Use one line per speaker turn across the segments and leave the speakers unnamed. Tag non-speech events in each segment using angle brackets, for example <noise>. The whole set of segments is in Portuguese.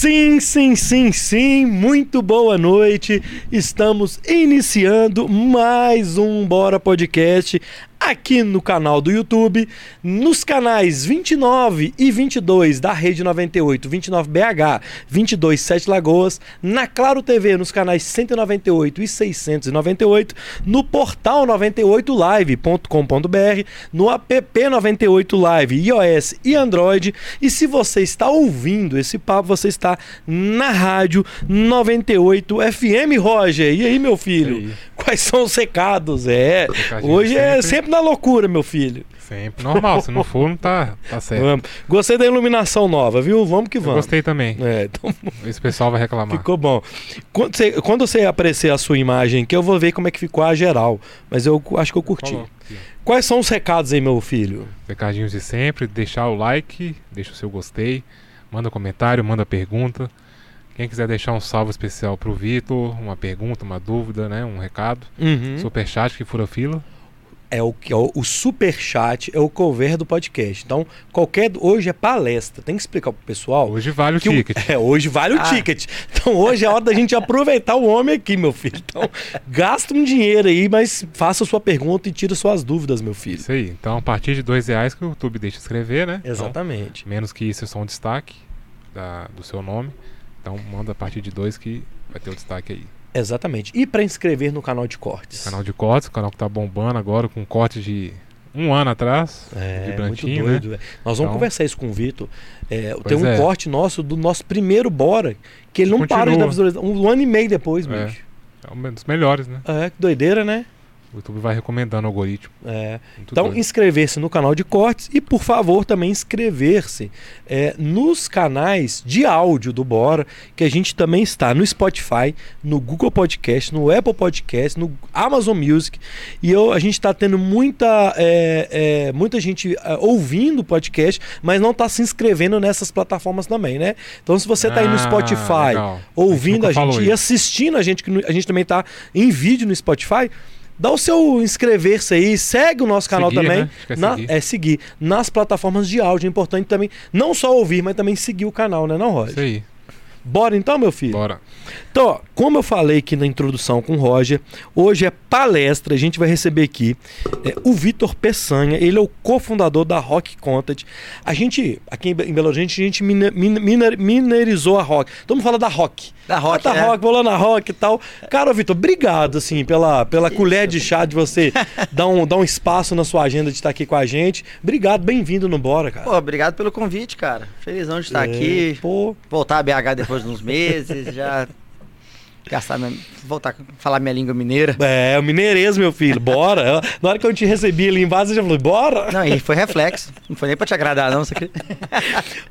Sim, sim, sim, sim, muito boa noite. Estamos iniciando mais um Bora Podcast aqui no canal do YouTube, nos canais 29 e 22 da Rede 98, 29BH, 22 Sete Lagoas, na Claro TV nos canais 198 e 698, no portal 98live.com.br, no app 98 Live iOS e Android. E se você está ouvindo esse papo, você está na rádio 98 FM, Roger. E aí, meu filho? Aí. Quais são os recados? É, hoje é sempre na loucura, meu filho.
Sempre normal, se não for, não tá, tá certo.
Vamos. Gostei da iluminação nova, viu? Vamos que vamos. Eu
gostei também. É, então... Esse pessoal vai reclamar.
Ficou bom. Quando você, quando você aparecer a sua imagem que eu vou ver como é que ficou a geral. Mas eu acho que eu curti. Quais são os recados aí, meu filho?
Recadinhos de sempre, deixar o like, deixa o seu gostei, manda comentário, manda pergunta. Quem quiser deixar um salve especial pro Vitor, uma pergunta, uma dúvida, né? Um recado. Uhum. Superchat que fura fila
é o que é o, o super chat, é o cover do podcast. Então, qualquer hoje é palestra, tem que explicar pro pessoal.
Hoje vale o ticket.
O, <laughs> é, hoje vale ah. o ticket. Então, hoje é a hora da gente aproveitar o homem aqui, meu filho. Então, gasta um dinheiro aí, mas faça sua pergunta e tira suas dúvidas, meu filho.
Isso aí. Então, a partir de dois reais que o YouTube deixa escrever, né?
Então, Exatamente.
Então, menos que isso é só um destaque da, do seu nome. Então, manda a partir de dois que vai ter o destaque aí.
Exatamente. E para inscrever no canal de cortes?
Canal de cortes, o canal que tá bombando agora com cortes de um ano atrás.
É, muito doido. Né? Nós vamos então, conversar isso com o Vitor. É, tem um é. corte nosso do nosso primeiro Bora, que ele não Continua. para de dar visualização. Um ano e meio depois, é. bicho.
É um dos melhores, né?
É, que doideira, né?
O YouTube vai recomendando o algoritmo.
É. Então, inscrever-se no canal de cortes e, por favor, também inscrever-se é, nos canais de áudio do Bora, que a gente também está no Spotify, no Google Podcast, no Apple Podcast, no Amazon Music. E eu, a gente está tendo muita, é, é, muita gente é, ouvindo o podcast, mas não está se inscrevendo nessas plataformas também, né? Então, se você está aí no ah, Spotify, legal. ouvindo a, a gente e assistindo a gente, que a gente também está em vídeo no Spotify Dá o seu inscrever-se aí, segue o nosso canal seguir, também. Né? É, na, seguir. é seguir. Nas plataformas de áudio. É importante também não só ouvir, mas também seguir o canal, né, não, Roger?
Isso aí.
Bora então, meu filho?
Bora.
Então, ó, como eu falei aqui na introdução com o Roger, hoje é palestra. A gente vai receber aqui é, o Vitor Peçanha. Ele é o cofundador da Rock Content. A gente, aqui em Belo Horizonte, a gente miner, miner, minerizou a Rock. Todo mundo fala da Rock.
Da Rock,
ah, tá
é.
Rock, vou lá na Rock e tal. Cara, Vitor, obrigado, assim, pela, pela colher de chá de você <laughs> dar um, dar um espaço na sua agenda de estar aqui com a gente. Obrigado, bem-vindo no Bora, cara.
Pô, obrigado pelo convite, cara. Felizão de estar é, aqui. Pô. Voltar a BH depois de uns meses, já gastar minha, voltar a falar minha língua mineira.
É, o mineirês, meu filho, bora. Na hora que eu te recebi ali em base, eu já falei, bora.
Não, e foi reflexo. Não foi nem pra te agradar, não. Você...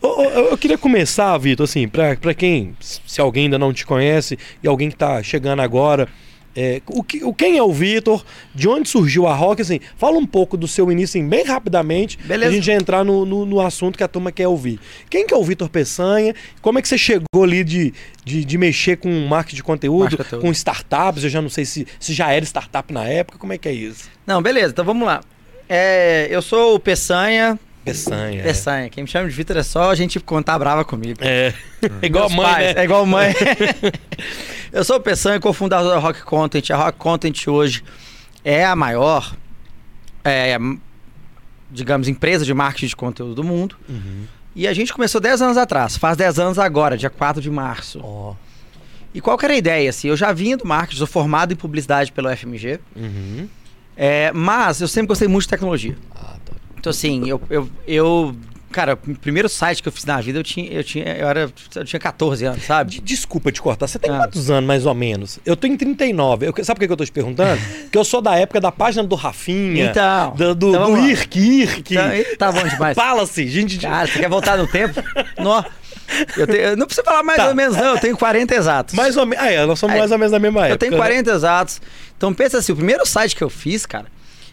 eu, <laughs> eu, eu, queria começar, Vitor, assim, pra, pra quem, se alguém ainda não te conhece e alguém que tá chegando agora, é, o, que, o, quem é o Vitor? De onde surgiu a Rock? Assim, fala um pouco do seu início, assim, bem rapidamente, Beleza. a gente já entrar no, no, no, assunto que a turma quer ouvir. Quem que é o Vitor Peçanha? Como é que você chegou ali de, de, de mexer com marketing de conteúdo, marketing com startups? Eu já não sei se, se já era startup na época, como é que é isso?
Não, beleza, então vamos lá. É, eu sou o Peçanha,
Peçanha.
Peçanha. É. Quem me chama de Vitor é só a gente contar brava comigo.
É. é igual mãe, pais,
né? É igual mãe. <laughs> eu sou o Peçanha, cofundador da Rock Content. A Rock Content hoje é a maior, é, digamos, empresa de marketing de conteúdo do mundo. Uhum. E a gente começou 10 anos atrás. Faz 10 anos agora, dia 4 de março. Oh. E qual que era a ideia? Assim, eu já vinha do marketing, sou formado em publicidade pelo FMG. Uhum. É, mas eu sempre gostei muito de tecnologia. Ah, então, assim, eu, eu, eu Cara, o primeiro site que eu fiz na vida, eu tinha, eu tinha, eu era, eu tinha 14 anos, sabe?
Desculpa te cortar. Você tem ah. quantos anos, mais ou menos? Eu em 39. Eu, sabe por que eu tô te perguntando? <laughs> que eu sou da época da página do Rafinha.
Então.
Do, do, então, do Irk, Irk.
Então, tá bom demais. <laughs>
Fala-se, gente.
Cara, você quer voltar no tempo? <laughs> Nó. Eu, tenho, eu não precisa falar mais tá. ou menos, não. Eu tenho 40 exatos.
Mais ou menos. Ah, é, nós somos Aí, mais ou menos da mesma época.
Eu tenho 40 né? exatos. Então pensa assim, o primeiro site que eu fiz, cara,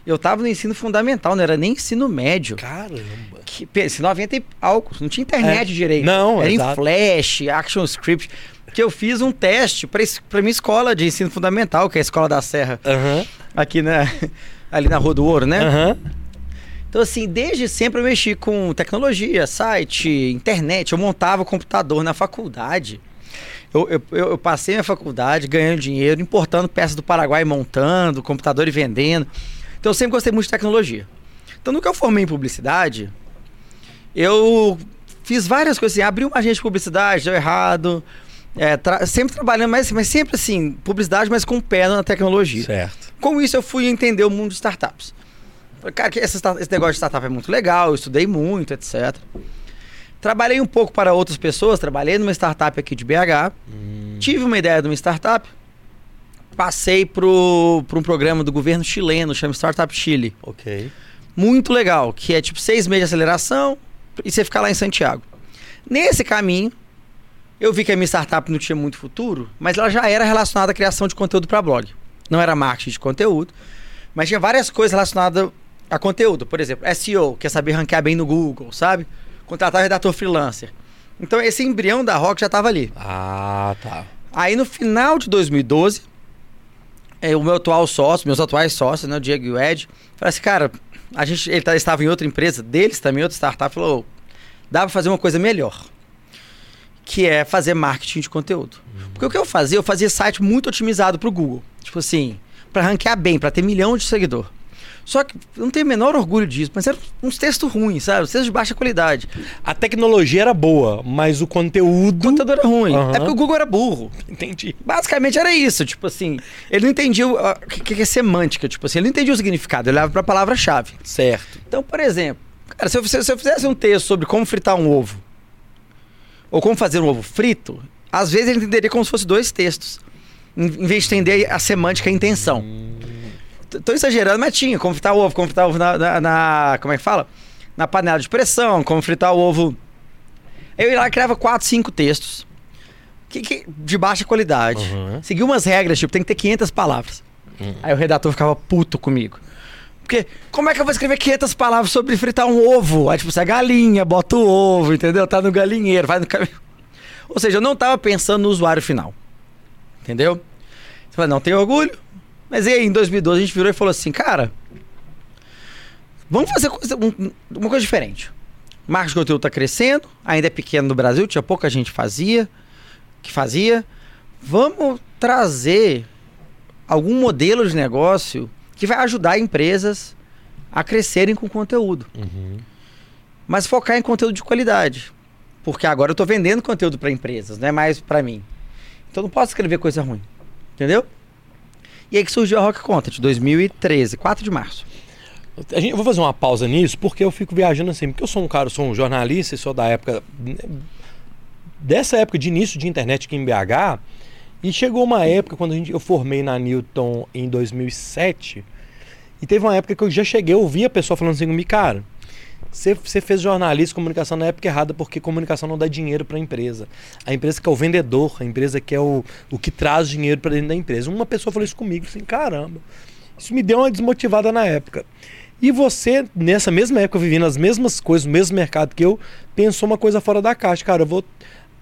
eu tava no ensino fundamental, não era nem ensino médio.
Caramba.
Que, esse 90 e algo, não tinha internet
é.
direito.
Não,
Era
exato.
em Flash, ActionScript. Que eu fiz um teste para minha escola de ensino fundamental, que é a Escola da Serra. Uhum. Aqui na, ali na Rua do Ouro, né? Uhum. Então, assim, desde sempre eu mexi com tecnologia, site, internet. Eu montava computador na faculdade. Eu, eu, eu passei minha faculdade ganhando dinheiro, importando peças do Paraguai, montando, computador e vendendo. Então, eu sempre gostei muito de tecnologia. Então, no que eu formei em publicidade, eu fiz várias coisas assim. Abri uma agência de publicidade, deu errado. É, tra sempre trabalhando, mas, mas sempre assim, publicidade, mas com pé na tecnologia.
Certo.
Com isso, eu fui entender o mundo de startups. Falei, cara, que esse, esse negócio de startup é muito legal, eu estudei muito, etc. Trabalhei um pouco para outras pessoas, trabalhei numa startup aqui de BH, hum. tive uma ideia de uma startup, passei para um programa do governo chileno, chama Startup Chile.
Ok.
Muito legal, que é tipo seis meses de aceleração e você ficar lá em Santiago. Nesse caminho, eu vi que a minha startup não tinha muito futuro, mas ela já era relacionada à criação de conteúdo para blog. Não era marketing de conteúdo, mas tinha várias coisas relacionadas a conteúdo. Por exemplo, SEO, que é saber ranquear bem no Google, sabe? Contratar redator freelancer. Então esse embrião da Rock já estava ali.
Ah, tá.
Aí no final de 2012, é, o meu atual sócio, meus atuais sócios, né, o Diego e o Ed, falaram assim, cara, a gente, ele tá, estava em outra empresa, deles também, outra startup, falou, dá pra fazer uma coisa melhor que é fazer marketing de conteúdo. Uhum. Porque o que eu fazia, eu fazia site muito otimizado para o Google. Tipo assim, para ranquear bem, para ter milhão de seguidor. Só que eu não tenho o menor orgulho disso, mas eram uns textos ruins, sabe? Textos de baixa qualidade.
A tecnologia era boa, mas o conteúdo. O
conteúdo era ruim. Uhum. É porque o Google era burro.
Entendi.
Basicamente era isso. Tipo assim, ele não entendia o que, que é semântica. Tipo assim, ele não entendia o significado, ele olhava pra palavra-chave.
Certo.
Então, por exemplo, cara, se eu, se eu fizesse um texto sobre como fritar um ovo, ou como fazer um ovo frito, às vezes ele entenderia como se fosse dois textos, em vez de entender a semântica e a intenção. Tô exagerando, mas tinha como fritar ovo, como fritar ovo na, na, na, Como é que fala? Na panela de pressão, como fritar o ovo. Eu ia lá e criava quatro, cinco textos. Que, que, de baixa qualidade. Uhum. Segui umas regras, tipo, tem que ter 500 palavras. Uhum. Aí o redator ficava puto comigo. Porque como é que eu vou escrever 500 palavras sobre fritar um ovo? Aí, tipo, você é galinha, bota o ovo, entendeu? Tá no galinheiro, vai no caminho. Ou seja, eu não tava pensando no usuário final. Entendeu? Você fala, não tem orgulho. Mas aí, em 2012, a gente virou e falou assim, cara, vamos fazer coisa, um, uma coisa diferente. O marketing de conteúdo tá crescendo, ainda é pequeno no Brasil, tinha pouca gente fazia, que fazia. Vamos trazer algum modelo de negócio que vai ajudar empresas a crescerem com conteúdo. Uhum. Mas focar em conteúdo de qualidade. Porque agora eu estou vendendo conteúdo para empresas, não é mais para mim. Então não posso escrever coisa ruim. Entendeu? E aí que surgiu a Rock Content, 2013, 4 de março.
Gente, eu vou fazer uma pausa nisso, porque eu fico viajando assim, porque eu sou um cara, sou um jornalista e sou da época. Dessa época de início de internet aqui em BH, e chegou uma época, quando a gente, eu formei na Newton em 2007, e teve uma época que eu já cheguei, eu ouvi a pessoa falando assim comigo, cara, você, fez jornalismo comunicação na época errada, porque comunicação não dá dinheiro para a empresa. A empresa que é o vendedor, a empresa que é o, o que traz dinheiro para dentro da empresa. Uma pessoa falou isso comigo, assim, caramba. Isso me deu uma desmotivada na época. E você, nessa mesma época, vivendo as mesmas coisas, no mesmo mercado que eu, pensou uma coisa fora da caixa. Cara, eu vou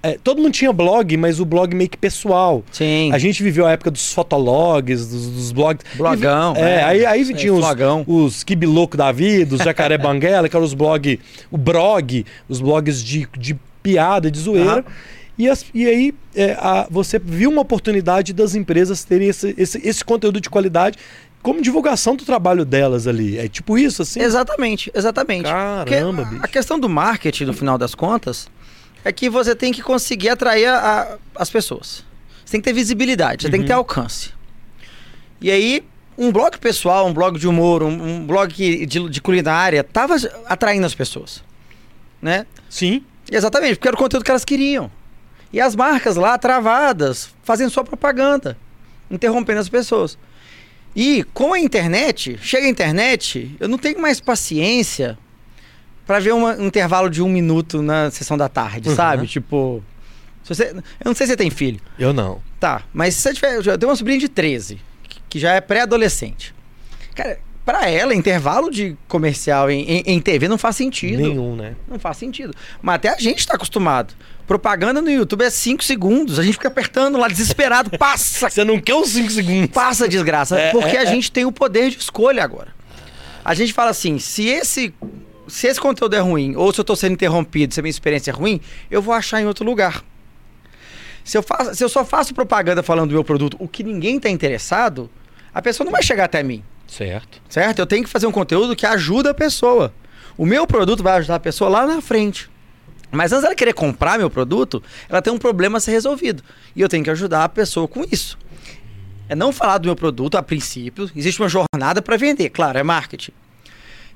é, todo mundo tinha blog, mas o blog meio que pessoal.
Sim.
A gente viveu a época dos fotologs, dos, dos blogs.
Blogão.
E, é, é, aí, aí tinha os, os Kibiloco da vida, os Jacaré <laughs> Banguela, que eram os blogs, o blog, os blogs de, de piada, de zoeira. Uhum. E, as, e aí é, a, você viu uma oportunidade das empresas terem esse, esse, esse conteúdo de qualidade como divulgação do trabalho delas ali. É tipo isso, assim?
Exatamente, exatamente.
Caramba,
bicho. A questão do marketing, no final das contas, é que você tem que conseguir atrair a, a, as pessoas. Você tem que ter visibilidade, você uhum. tem que ter uhum. alcance. E aí, um blog pessoal, um blog de humor, um, um blog de, de culinária, tava atraindo as pessoas. Né?
Sim.
Exatamente, porque era o conteúdo que elas queriam. E as marcas lá travadas, fazendo sua propaganda, interrompendo as pessoas. E com a internet, chega a internet, eu não tenho mais paciência para ver uma, um intervalo de um minuto na sessão da tarde, uhum. sabe? Tipo. Você, eu não sei se você tem filho.
Eu não.
Tá, mas se você tiver. Eu tenho uma sobrinha de 13, que já é pré-adolescente. Cara, para ela, intervalo de comercial em, em, em, TV não faz sentido.
Nenhum, né?
Não faz sentido. Mas até a gente está acostumado. Propaganda no YouTube é 5 segundos. A gente fica apertando lá, desesperado. <laughs> Passa!
Você não quer os 5 segundos.
Passa, desgraça. É, porque é, a é. gente tem o poder de escolha agora. A gente fala assim, se esse se esse conteúdo é ruim, ou se eu estou sendo interrompido, se a minha experiência é ruim, eu vou achar em outro lugar. Se eu, faço, se eu só faço propaganda falando do meu produto, o que ninguém está interessado, a pessoa não vai chegar até mim.
Certo.
Certo? Eu tenho que fazer um conteúdo que ajuda a pessoa. O meu produto vai ajudar a pessoa lá na frente. Mas antes dela querer comprar meu produto, ela tem um problema a ser resolvido. E eu tenho que ajudar a pessoa com isso. É não falar do meu produto a princípio. Existe uma jornada para vender, claro, é marketing.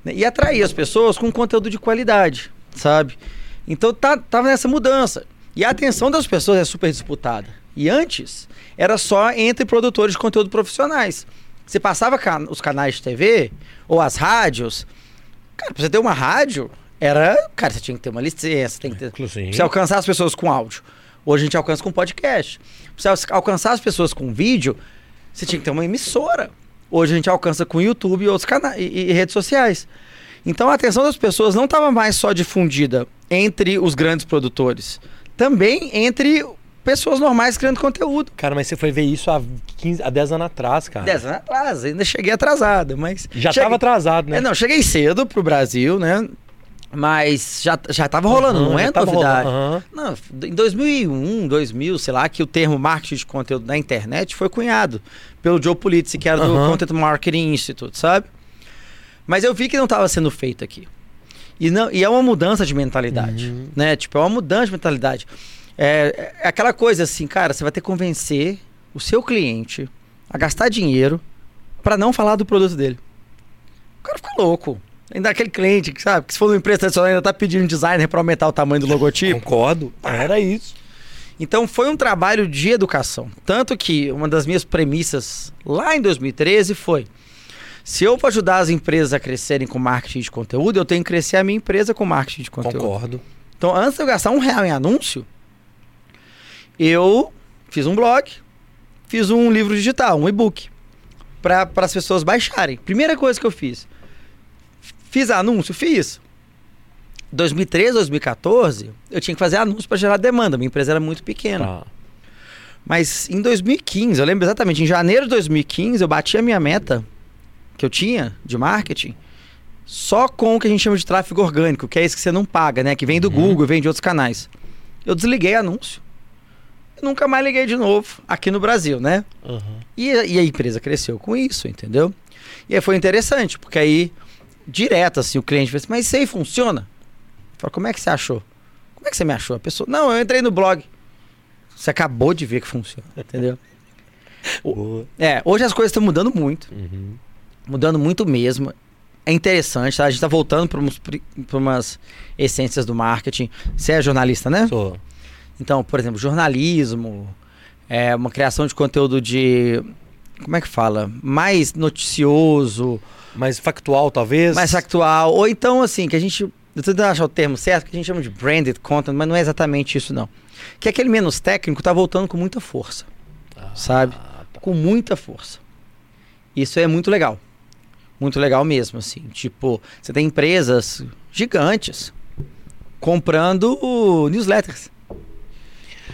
E atrair as pessoas com conteúdo de qualidade, sabe? Então tá, tava nessa mudança. E a atenção das pessoas é super disputada. E antes, era só entre produtores de conteúdo profissionais. Você passava can os canais de TV ou as rádios. Cara, pra você ter uma rádio, era. Cara, você tinha que ter uma licença, tem que ter. Pra você alcançar as pessoas com áudio. Hoje a gente alcança com podcast. Pra você alcançar as pessoas com vídeo, você tinha que ter uma emissora. Hoje a gente alcança com YouTube e outros canais e, e redes sociais. Então a atenção das pessoas não estava mais só difundida entre os grandes produtores, também entre pessoas normais criando conteúdo.
Cara, mas você foi ver isso há, 15, há 10 anos atrás, cara.
10 anos atrás, ainda cheguei atrasado, mas.
Já
estava
atrasado, né?
É, não, cheguei cedo pro Brasil, né? Mas já, já tava rolando, uhum, não é novidade. Uhum. Não, em 2001, 2000, sei lá, que o termo marketing de conteúdo na internet foi cunhado pelo Joe Pulitzer, que era do uhum. Content Marketing Institute, sabe? Mas eu vi que não estava sendo feito aqui. E, não, e é uma mudança de mentalidade, uhum. né? Tipo, é uma mudança de mentalidade. É, é aquela coisa assim, cara, você vai ter que convencer o seu cliente a gastar dinheiro para não falar do produto dele. O cara fica louco. Ainda aquele cliente que sabe que se for uma empresa tradicional ainda tá pedindo designer para aumentar o tamanho do logotipo.
Concordo. Era isso.
Então foi um trabalho de educação. Tanto que uma das minhas premissas lá em 2013 foi: se eu vou ajudar as empresas a crescerem com marketing de conteúdo, eu tenho que crescer a minha empresa com marketing de conteúdo.
Concordo.
Então, antes de eu gastar um real em anúncio, eu fiz um blog, fiz um livro digital, um e-book, para as pessoas baixarem. Primeira coisa que eu fiz Fiz anúncio? Fiz. 2013, 2014, eu tinha que fazer anúncio para gerar demanda. Minha empresa era muito pequena. Tá. Mas em 2015, eu lembro exatamente, em janeiro de 2015, eu bati a minha meta que eu tinha de marketing só com o que a gente chama de tráfego orgânico, que é isso que você não paga, né? Que vem do uhum. Google, vem de outros canais. Eu desliguei anúncio. Nunca mais liguei de novo aqui no Brasil, né? Uhum. E, e a empresa cresceu com isso, entendeu? E aí foi interessante, porque aí direto, assim, o cliente fala assim, mas isso aí funciona? Fala, como é que você achou? Como é que você me achou? A pessoa, não, eu entrei no blog. Você acabou de ver que funciona, entendeu? <laughs> o, é, hoje as coisas estão mudando muito. Uhum. Mudando muito mesmo. É interessante, tá? A gente está voltando para umas essências do marketing. Você é jornalista, né?
Sou.
Então, por exemplo, jornalismo, é uma criação de conteúdo de. Como é que fala? Mais noticioso
mais factual, talvez?
Mais factual. Ou então, assim, que a gente. Eu tô tentando achar o termo certo, que a gente chama de branded content, mas não é exatamente isso, não. Que aquele menos técnico tá voltando com muita força. Ah, sabe? Tá. Com muita força. Isso é muito legal. Muito legal mesmo, assim. Tipo, você tem empresas gigantes comprando newsletters.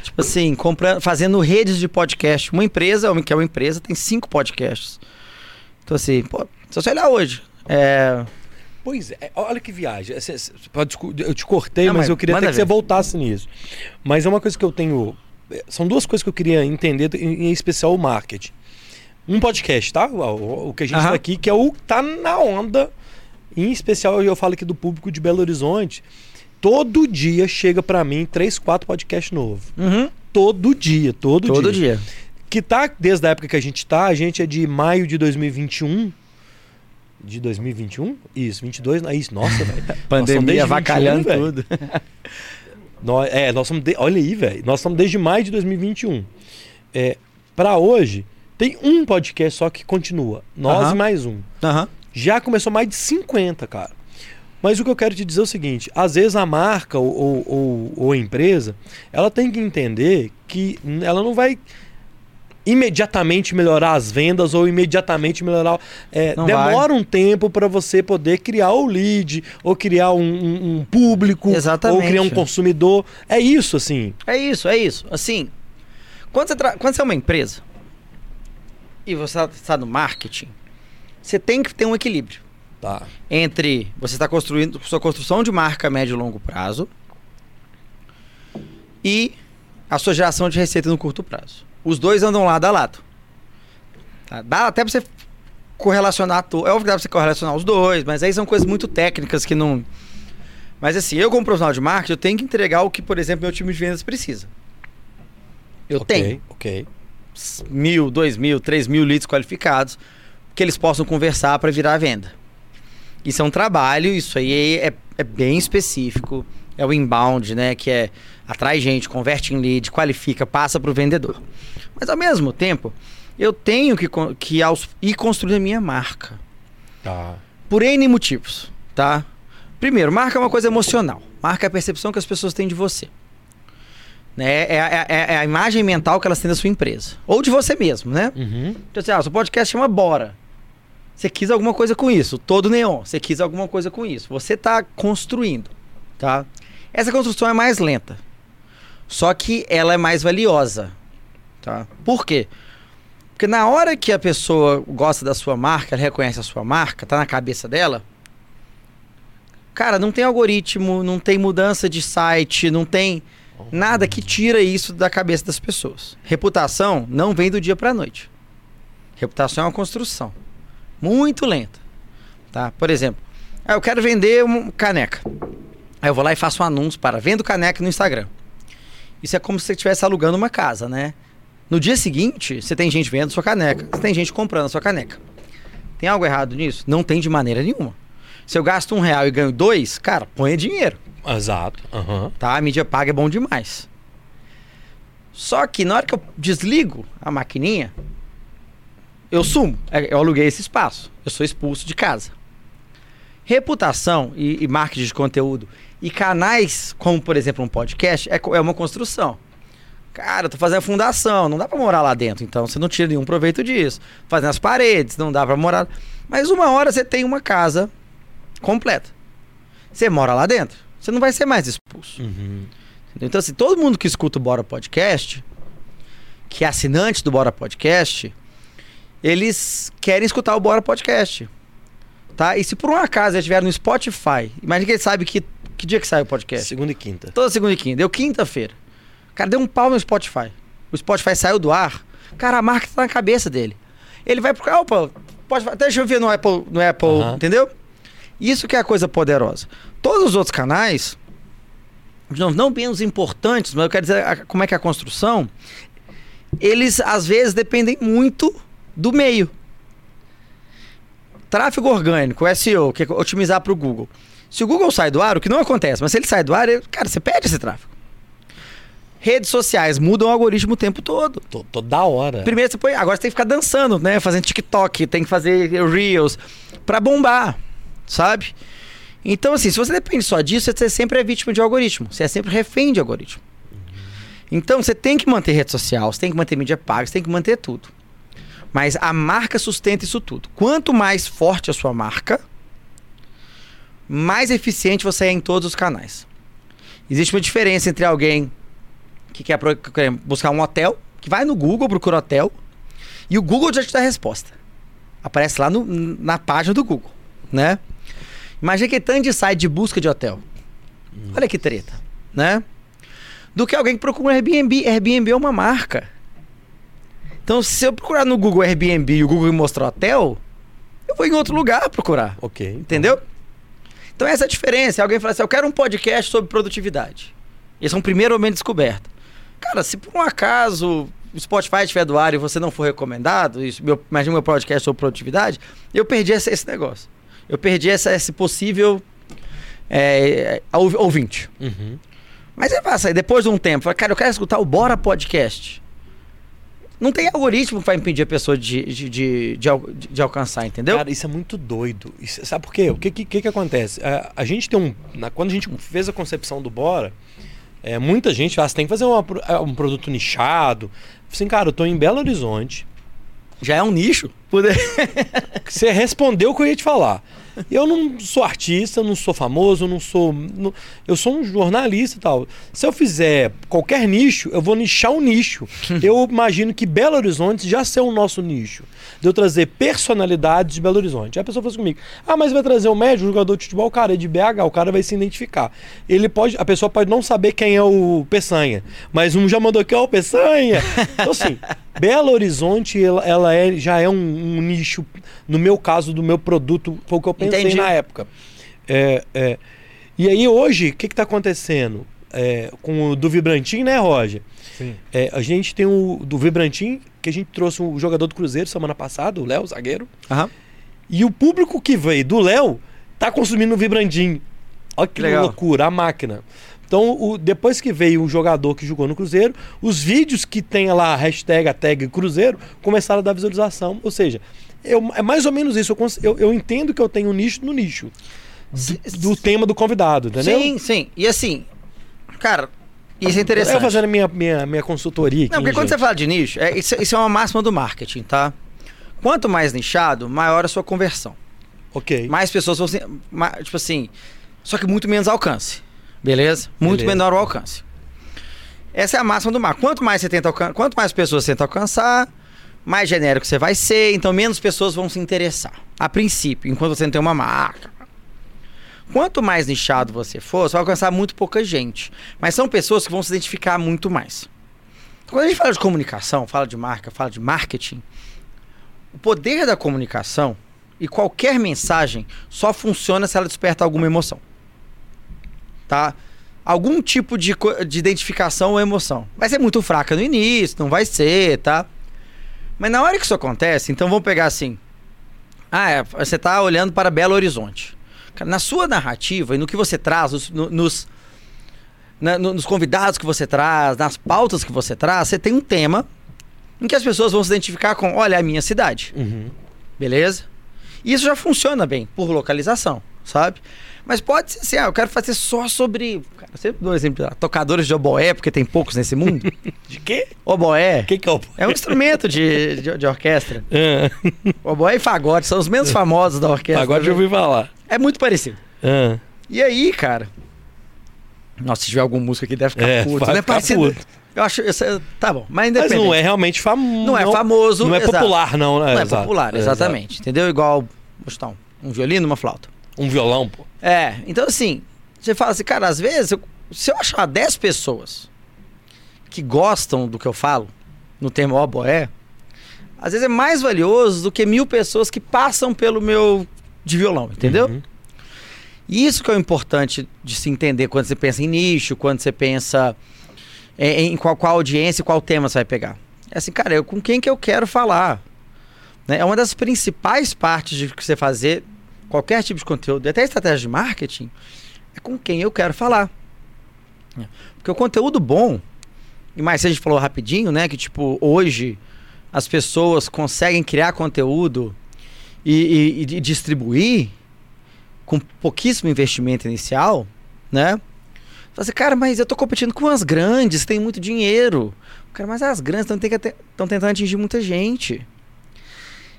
Tipo assim, comprando, fazendo redes de podcast. Uma empresa, que é uma empresa, tem cinco podcasts. Então, assim, pô, se você olhar hoje, é...
Pois é, olha que viagem. Eu te cortei, Não, mas, mas, eu queria até que você voltasse nisso. Mas é uma coisa que eu tenho. É, são duas coisas que eu queria entender, em especial o marketing. Um podcast, tá? O, que a gente está aqui, que é o tá na onda. Em especial, eu falo aqui do público de Belo Horizonte. Todo dia chega para mim três, quatro podcasts novos.
Uhum.
Todo dia, todo,
todo dia. Todo dia.
Que tá desde a época que a gente tá, a gente é de maio de 2021 de 2021? Isso, 22. É isso, nossa, velho. <laughs>
Pandemia avacalhando tudo. <laughs>
nós, é, nós somos. De, olha aí, velho. Nós estamos desde maio de 2021. É, para hoje, tem um podcast só que continua. Nós e mais um. Uh
-huh.
Já começou mais de 50, cara. Mas o que eu quero te dizer é o seguinte: às vezes a marca ou, ou, ou, ou a empresa ela tem que entender que ela não vai imediatamente melhorar as vendas ou imediatamente melhorar. É, demora vai. um tempo para você poder criar o lead, ou criar um, um, um público,
Exatamente.
ou criar um consumidor. É isso, assim.
É isso, é isso. Assim, quando você, quando você é uma empresa e você está no marketing, você tem que ter um equilíbrio.
Tá.
Entre você está construindo sua construção de marca a médio e longo prazo e a sua geração de receita no curto prazo. Os dois andam lado a lado. Tá? Dá até pra você correlacionar. É óbvio que dá pra você correlacionar os dois, mas aí são coisas muito técnicas que não. Mas assim, eu como profissional de marketing, eu tenho que entregar o que, por exemplo, meu time de vendas precisa. Eu
okay,
tenho.
Ok.
Mil, dois mil, três mil leads qualificados que eles possam conversar para virar venda. Isso é um trabalho, isso aí é, é bem específico. É o inbound, né? Que é atrai gente, converte em lead, qualifica, passa para o vendedor. Mas ao mesmo tempo, eu tenho que, que ir construindo a minha marca.
Tá.
Por N motivos, tá? Primeiro, marca é uma coisa emocional. Marca é a percepção que as pessoas têm de você. Né? É, é, é, é a imagem mental que elas têm da sua empresa. Ou de você mesmo, né?
Uhum.
Então, assim, ah, seu podcast chama Bora. Você quis alguma coisa com isso. Todo neon. Você quis alguma coisa com isso. Você está construindo, tá? Essa construção é mais lenta. Só que ela é mais valiosa, tá? Por quê? Porque na hora que a pessoa gosta da sua marca, ela reconhece a sua marca, tá na cabeça dela. Cara, não tem algoritmo, não tem mudança de site, não tem nada que tira isso da cabeça das pessoas. Reputação não vem do dia para noite. Reputação é uma construção muito lenta, tá? Por exemplo, ah, eu quero vender uma caneca. Aí eu vou lá e faço um anúncio para vendo caneca no Instagram. Isso é como se você estivesse alugando uma casa, né? No dia seguinte, você tem gente vendo sua caneca, você tem gente comprando a sua caneca. Tem algo errado nisso? Não tem de maneira nenhuma. Se eu gasto um real e ganho dois, cara, põe dinheiro.
Exato. Uhum.
Tá? A mídia paga é bom demais. Só que na hora que eu desligo a maquininha, eu sumo. É, eu aluguei esse espaço. Eu sou expulso de casa. Reputação e, e marketing de conteúdo e canais, como por exemplo um podcast, é, é uma construção. Cara, eu tô fazendo a fundação, não dá para morar lá dentro, então você não tira nenhum proveito disso. Fazendo as paredes, não dá para morar. Mas uma hora você tem uma casa completa. Você mora lá dentro, você não vai ser mais expulso.
Uhum.
Então, assim, todo mundo que escuta o Bora Podcast, que é assinante do Bora Podcast, eles querem escutar o Bora Podcast. Tá? E se por um acaso eles estiver no Spotify, imagina que ele sabe que que dia que sai o podcast?
Segunda e quinta.
Toda segunda e quinta. Deu quinta-feira. Cara, deu um pau no Spotify. O Spotify saiu do ar. Cara, a marca tá na cabeça dele. Ele vai pro. Opa, pode, deixa eu ver no Apple, no Apple uhum. entendeu? Isso que é a coisa poderosa. Todos os outros canais, não, não menos importantes, mas eu quero dizer a, como é que é a construção, eles às vezes dependem muito do meio. Tráfego orgânico, SEO, que é otimizar para o Google. Se o Google sai do ar, o que não acontece, mas se ele sai do ar, ele, cara, você perde esse tráfego. Redes sociais mudam o algoritmo o tempo todo.
Toda hora.
Primeiro você põe. Agora você tem que ficar dançando, né? Fazendo TikTok, tem que fazer Reels para bombar, sabe? Então, assim, se você depende só disso, você sempre é vítima de algoritmo. Você é sempre refém de algoritmo. Então, você tem que manter rede social, você tem que manter mídia paga, você tem que manter tudo. Mas a marca sustenta isso tudo. Quanto mais forte a sua marca, mais eficiente você é em todos os canais. Existe uma diferença entre alguém que quer buscar um hotel, que vai no Google, procura hotel, e o Google já te dá a resposta. Aparece lá no, na página do Google, né? Imagina que tanto de site de busca de hotel. Olha que treta, né? Do que alguém que procura um Airbnb. Airbnb é uma marca. Então, se eu procurar no Google Airbnb e o Google me mostrar hotel, eu vou em outro lugar procurar.
Ok.
Entendeu? Então essa é a diferença. Alguém fala assim, eu quero um podcast sobre produtividade. Esse é um primeiro momento de descoberta. Cara, se por um acaso o Spotify estiver do ar e você não for recomendado, isso, meu, imagina meu podcast sobre produtividade, eu perdi esse, esse negócio. Eu perdi essa, esse possível é, ouvinte.
Uhum.
Mas passa aí, depois de um tempo, fala, cara, eu quero escutar o Bora Podcast. Não tem algoritmo que vai impedir a pessoa de, de, de, de, de alcançar, entendeu?
Cara, isso é muito doido. Isso, sabe por quê? O que, que, que acontece? A, a gente tem um. Na, quando a gente fez a concepção do Bora, é, muita gente fala, ah, tem que fazer uma, é, um produto nichado. Assim, cara, eu tô em Belo Horizonte,
Já é um nicho. <laughs>
Você respondeu o que eu ia te falar. Eu não sou artista, não sou famoso, não sou. Não, eu sou um jornalista e tal. Se eu fizer qualquer nicho, eu vou nichar um nicho. <laughs> eu imagino que Belo Horizonte já ser o nosso nicho. De eu trazer personalidades de Belo Horizonte. Aí a pessoa fala comigo: ah, mas vai trazer um médico, um jogador de futebol, o cara é de BH, o cara vai se identificar. Ele pode, a pessoa pode não saber quem é o Peçanha, mas um já mandou aqui, ó, o Peçanha. Então, assim. <laughs> Belo Horizonte, ela, ela é, já é um, um, nicho, no meu caso, do meu produto, foi o que eu pensei Entendi. na época. É, é, e aí hoje, o que está acontecendo? É, com o do Vibrantim, né, Roger? Sim. É, a gente tem o do Vibrantim, que a gente trouxe o um jogador do Cruzeiro semana passada, o Léo, zagueiro. Uhum. E o público que veio do Léo tá consumindo o Vibrantim. Olha que Legal. loucura, a máquina. Então, o, depois que veio um jogador que jogou no Cruzeiro, os vídeos que tem lá a hashtag, a tag Cruzeiro, começaram a dar visualização. Ou seja, eu, é mais ou menos isso. Eu, eu, entendo que eu tenho um nicho no nicho. Do, do, tema do convidado, entendeu?
Sim, sim. E assim, cara, isso é interessante.
Eu fazendo minha, minha, minha consultoria aqui.
Não, porque quando você fala de nicho, é, isso, isso é uma máxima do marketing, tá? Quanto mais nichado, maior a sua conversão.
Ok.
Mais pessoas vão. Tipo assim. Só que muito menos alcance. Beleza? Muito Beleza. menor o alcance. Essa é a máxima do mar. Quanto mais você tenta alcançar, quanto mais pessoas você tenta alcançar, mais genérico você vai ser, então menos pessoas vão se interessar. A princípio, enquanto você não tem uma marca. Quanto mais nichado você for, você vai alcançar muito pouca gente. Mas são pessoas que vão se identificar muito mais. Quando a gente fala de comunicação, fala de marca, fala de marketing, o poder da comunicação e qualquer mensagem só funciona se ela desperta alguma emoção tá? Algum tipo de, de identificação ou emoção. Vai ser muito fraca no início, não vai ser, tá? Mas na hora que isso acontece, então vamos pegar assim. Ah, é, você tá olhando para Belo Horizonte. Na sua narrativa e no que você traz, nos, nos, na, nos convidados que você traz, nas pautas que você traz, você tem um tema em que as pessoas vão se identificar com, olha, é a minha cidade. Uhum. Beleza? E isso já funciona bem, por localização, sabe? Mas pode ser assim, ah, eu quero fazer só sobre. Cara, eu sempre dou exemplo, tocadores de oboé, porque tem poucos nesse mundo. <laughs>
de quê?
Oboé.
O que, que é oboé?
É um instrumento de, de, de orquestra. É. oboé e fagote são os menos famosos da orquestra.
Fagote eu ouvi falar.
É muito parecido. É. E aí, cara. Nossa, se tiver algum músico aqui, deve ficar é, puto. Não é parecido. Puto. Eu acho. Tá bom, mas.
Mas não é realmente famoso.
Não é famoso.
Não é popular, não, né?
Não é popular, exatamente. Exato. Entendeu? Igual. Vou chutar um, um violino, uma flauta.
Um violão, pô.
É, então assim, você fala assim, cara, às vezes, eu, se eu achar 10 pessoas que gostam do que eu falo, no tema oboé, às vezes é mais valioso do que mil pessoas que passam pelo meu de violão, entendeu? Uhum. Isso que é o importante de se entender quando você pensa em nicho, quando você pensa em, em qual, qual audiência e qual tema você vai pegar. É assim, cara, eu, com quem que eu quero falar? Né? É uma das principais partes de você fazer qualquer tipo de conteúdo, até estratégia de marketing, é com quem eu quero falar. Porque o conteúdo bom, e mais a gente falou rapidinho, né? Que tipo, hoje as pessoas conseguem criar conteúdo e, e, e distribuir com pouquíssimo investimento inicial, né? Você, assim, cara, mas eu tô competindo com as grandes, tem muito dinheiro. Cara, mas as grandes estão tentando atingir muita gente.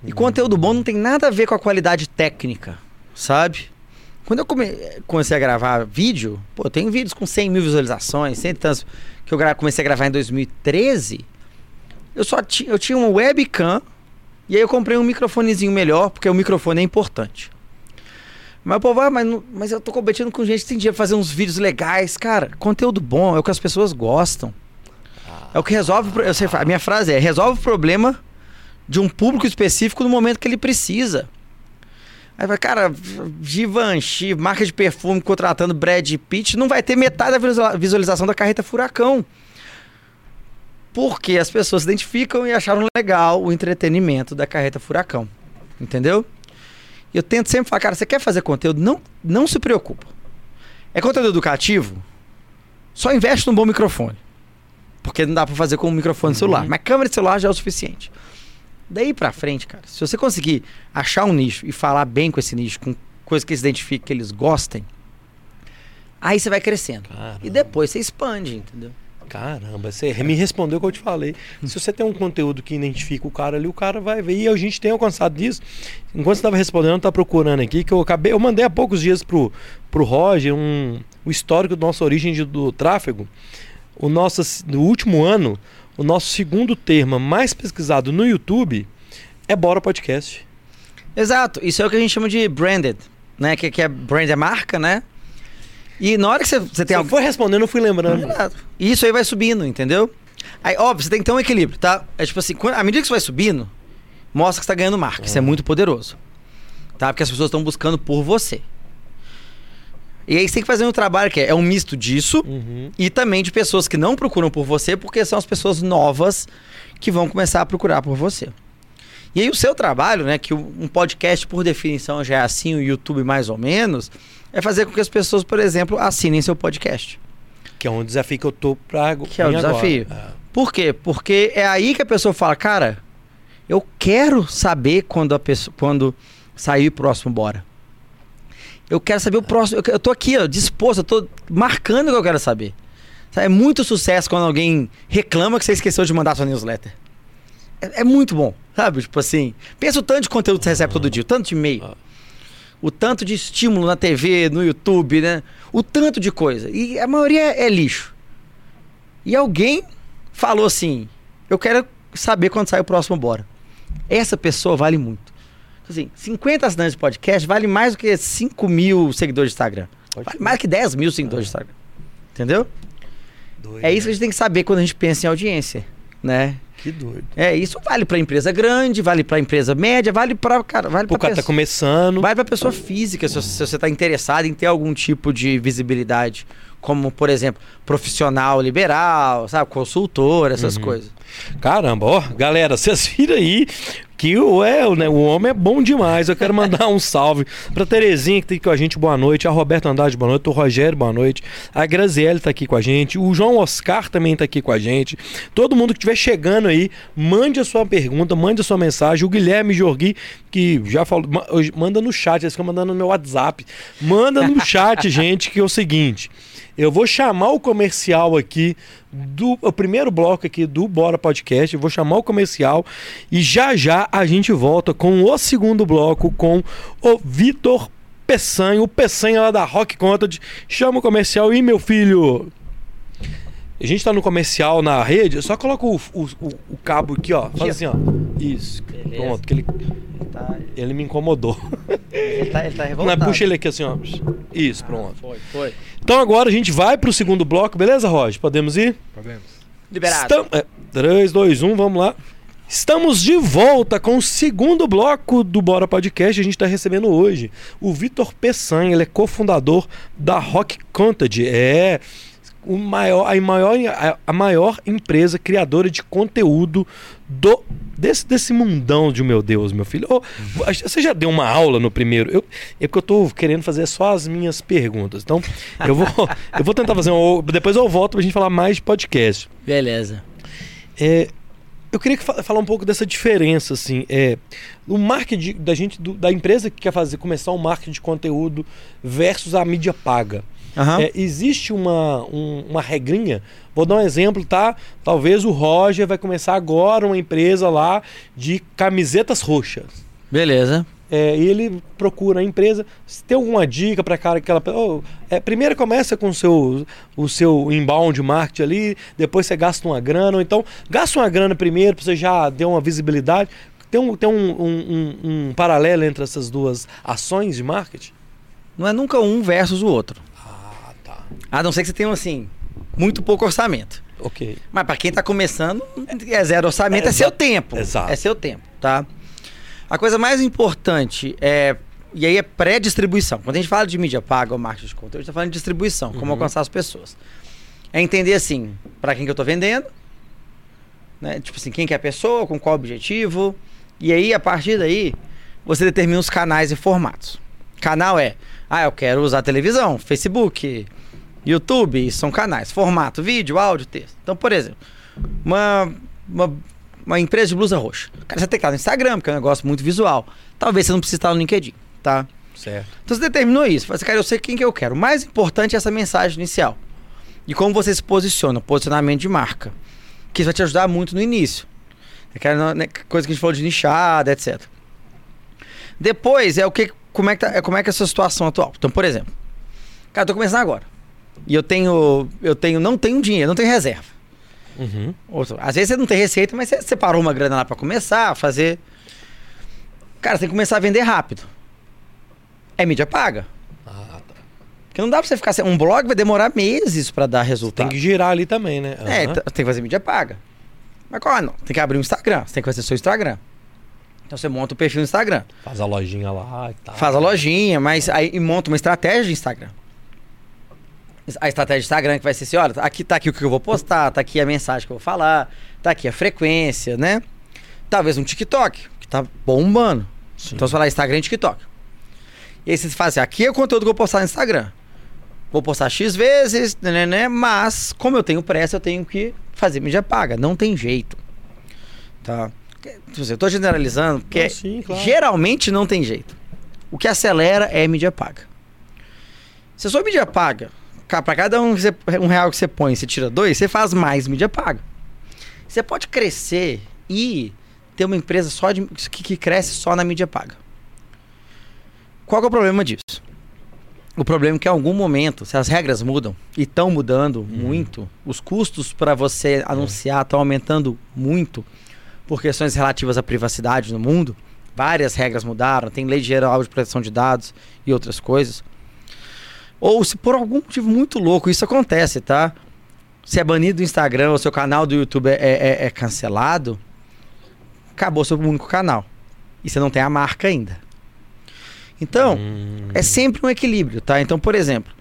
E conteúdo bom não tem nada a ver com a qualidade técnica, sabe? Quando eu come comecei a gravar vídeo, pô, eu tenho vídeos com 100 mil visualizações, cento e tantos, que eu comecei a gravar em 2013. Eu só tinha, eu tinha uma webcam e aí eu comprei um microfonezinho melhor, porque o microfone é importante. Mas, pô, vai, mas, mas eu tô competindo com gente que tem dia fazer uns vídeos legais. Cara, conteúdo bom é o que as pessoas gostam. É o que resolve. Eu sei, a minha frase é: resolve o problema de um público específico no momento que ele precisa. Aí vai, cara, Givenchy, marca de perfume contratando Brad Pitt, não vai ter metade da visualização da carreta Furacão. Porque as pessoas se identificam e acharam legal o entretenimento da carreta Furacão. Entendeu? Eu tento sempre falar, cara, você quer fazer conteúdo? Não, não se preocupa. É conteúdo educativo? Só investe num bom microfone. Porque não dá para fazer com um microfone uhum. celular. Mas câmera de celular já é o suficiente. Daí pra frente, cara, se você conseguir achar um nicho e falar bem com esse nicho, com coisa que eles identifiquem, que eles gostem, aí você vai crescendo. Caramba. E depois você expande, entendeu?
Caramba, você me respondeu o que eu te falei. Se você tem um conteúdo que identifica o cara ali, o cara vai ver. E a gente tem alcançado disso. Enquanto você estava respondendo, tá procurando aqui, que eu acabei. Eu mandei há poucos dias pro, pro Roger um, o histórico da nossa origem de, do tráfego. O nosso, no último ano, o nosso segundo termo mais pesquisado no YouTube é Bora Podcast.
Exato, isso é o que a gente chama de branded, né? Que, que é brand é marca, né? E na hora que você, você tem
algo. foi respondendo, eu fui lembrando.
E isso aí vai subindo, entendeu? Aí, óbvio, você tem que ter um equilíbrio, tá? É tipo assim, à medida que você vai subindo, mostra que você tá ganhando marca. Isso é muito poderoso. Tá? Porque as pessoas estão buscando por você. E aí você tem que fazer um trabalho que é, é um misto disso uhum. e também de pessoas que não procuram por você, porque são as pessoas novas que vão começar a procurar por você. E aí o seu trabalho, né, que um podcast por definição já é assim, o YouTube mais ou menos, é fazer com que as pessoas, por exemplo, assinem seu podcast.
Que é um desafio que eu tô pra
Que é o desafio. É. Por quê? Porque é aí que a pessoa fala, cara, eu quero saber quando a pessoa quando sair o próximo bora. Eu quero saber o próximo. Eu tô aqui, ó, disposto, eu tô marcando o que eu quero saber. É muito sucesso quando alguém reclama que você esqueceu de mandar sua newsletter. É, é muito bom, sabe? Tipo assim, pensa o tanto de conteúdo que você recebe todo dia, o tanto de e-mail. Ah. O tanto de estímulo na TV, no YouTube, né? O tanto de coisa. E a maioria é, é lixo. E alguém falou assim: Eu quero saber quando sai o próximo Bora. Essa pessoa vale muito. Assim, 50 assinantes de podcast vale mais do que 5 mil seguidores de Instagram. Vale mais que 10 mil seguidores de Instagram. Entendeu? Doido, é isso que a gente tem que saber quando a gente pensa em audiência, né?
Que doido.
É, isso vale para empresa grande, vale para empresa média, vale para cara, vale para
cara tá começando.
Vale para pessoa física, se, se você tá interessado em ter algum tipo de visibilidade, como por exemplo, profissional liberal, sabe, consultor, essas uhum. coisas.
Caramba, ó, galera, vocês viram aí que o, é, né, o homem é bom demais. Eu quero mandar um salve pra Terezinha que tá aqui com a gente, boa noite. A Roberta Andrade, boa noite. O Rogério, boa noite. A Graziele tá aqui com a gente. O João Oscar também tá aqui com a gente. Todo mundo que estiver chegando aí, mande a sua pergunta, mande a sua mensagem. O Guilherme Jorgui, que já falou, manda no chat, eles ficam mandando no meu WhatsApp. Manda no chat, <laughs> gente, que é o seguinte. Eu vou chamar o comercial aqui do o primeiro bloco aqui do Bora Podcast. Eu vou chamar o comercial e já já a gente volta com o segundo bloco com o Vitor Peçanha, o Peçanha lá da Rock Content. Chama o comercial e meu filho. A gente tá no comercial na rede, só coloca o, o, o, o cabo aqui, ó. Faz assim, ó. Isso. Beleza. Pronto, que ele, ele, tá... ele me incomodou.
Ele tá, ele tá revoltado.
Não, puxa ele aqui assim, ó. Isso,
ah,
pronto.
Foi, foi.
Então agora a gente vai pro segundo bloco, beleza, Roger? Podemos ir?
Podemos.
Liberado.
Estam... É, 3, 2, 1, vamos lá. Estamos de volta com o segundo bloco do Bora Podcast. A gente está recebendo hoje o Vitor Peçanha, ele é cofundador da Rock Content. É o maior, a, maior, a maior empresa criadora de conteúdo do desse, desse mundão de meu Deus, meu filho. Oh, você já deu uma aula no primeiro? Eu, é porque eu estou querendo fazer só as minhas perguntas. Então, eu vou, eu vou tentar fazer um. Depois eu volto para a gente falar mais de podcast.
Beleza.
É, eu queria falar um pouco dessa diferença, assim. É, o marketing da gente, do, da empresa que quer fazer, começar um marketing de conteúdo versus a mídia paga. Uhum. É, existe uma, um, uma regrinha. Vou dar um exemplo, tá? Talvez o Roger vai começar agora uma empresa lá de camisetas roxas.
Beleza.
É, e ele procura a empresa. Se tem alguma dica para cara que ela. Oh, é, primeiro começa com o seu, o seu inbound marketing ali, depois você gasta uma grana, ou então gasta uma grana primeiro para você já ter uma visibilidade. Tem, um, tem um, um, um, um paralelo entre essas duas ações de marketing?
Não é nunca um versus o outro. A não ser que você tenha, assim, muito pouco orçamento.
Ok.
Mas para quem está começando, é zero orçamento, é, é seu tempo.
Exato.
É seu tempo, tá? A coisa mais importante é. E aí é pré-distribuição. Quando a gente fala de mídia paga ou marketing de conteúdo, a gente está falando de distribuição, como uhum. alcançar as pessoas. É entender assim, para quem que eu estou vendendo, né? Tipo assim, quem que é a pessoa, com qual objetivo. E aí, a partir daí, você determina os canais e formatos. Canal é, ah, eu quero usar televisão, Facebook, YouTube, são canais, formato, vídeo, áudio, texto. Então, por exemplo, uma, uma, uma empresa de blusa roxa. Cara, você tem que estar no Instagram, que é um negócio muito visual. Talvez você não precise estar no LinkedIn, tá?
Certo.
Então você determinou isso. Você, assim, cara, eu sei quem que eu quero. O mais importante é essa mensagem inicial. E como você se posiciona, posicionamento de marca. Que isso vai te ajudar muito no início. Aquela né, coisa que a gente falou de nichada, etc. Depois é o que. Como é que, tá, é, como é que é a sua situação atual? Então, por exemplo, cara, eu tô começando agora. E eu tenho. Eu tenho. Não tenho dinheiro, não tenho reserva. Uhum. Às vezes você não tem receita, mas você separou uma grana lá para começar a fazer. Cara, você tem que começar a vender rápido. É mídia paga. Ah, tá. Porque não dá pra você ficar. Um blog vai demorar meses para dar resultado.
Tem que girar ali também, né?
Uhum. É, tem que fazer mídia paga. Mas qual? Não, tem que abrir um Instagram. Você tem que fazer seu Instagram. Então você monta o perfil no Instagram.
Faz a lojinha lá e tal.
Faz a lojinha, mas aí monta uma estratégia de Instagram. A estratégia de Instagram que vai ser assim, olha, aqui tá aqui o que eu vou postar, tá aqui a mensagem que eu vou falar, tá aqui a frequência, né? Talvez um TikTok, que tá bombando. Sim. Então você lá Instagram e TikTok. E aí você faz assim, aqui é o conteúdo que eu vou postar no Instagram. Vou postar X vezes, né, né, né, mas como eu tenho pressa, eu tenho que fazer mídia paga. Não tem jeito. Tá? Eu estou generalizando, porque sim, claro. geralmente não tem jeito. O que acelera é mídia paga. Se a sua mídia paga, para cada um, um real que você põe, você tira dois, você faz mais mídia paga. Você pode crescer e ter uma empresa só de, que, que cresce só na mídia paga. Qual é o problema disso? O problema é que em algum momento, se as regras mudam e estão mudando uhum. muito, os custos para você anunciar estão aumentando muito por questões relativas à privacidade no mundo. Várias regras mudaram, tem lei geral de proteção de dados e outras coisas. Ou se por algum motivo muito louco isso acontece, tá? Se é banido do Instagram ou seu canal do YouTube é, é, é cancelado, acabou seu único canal. E você não tem a marca ainda. Então, hum. é sempre um equilíbrio, tá? Então, por exemplo,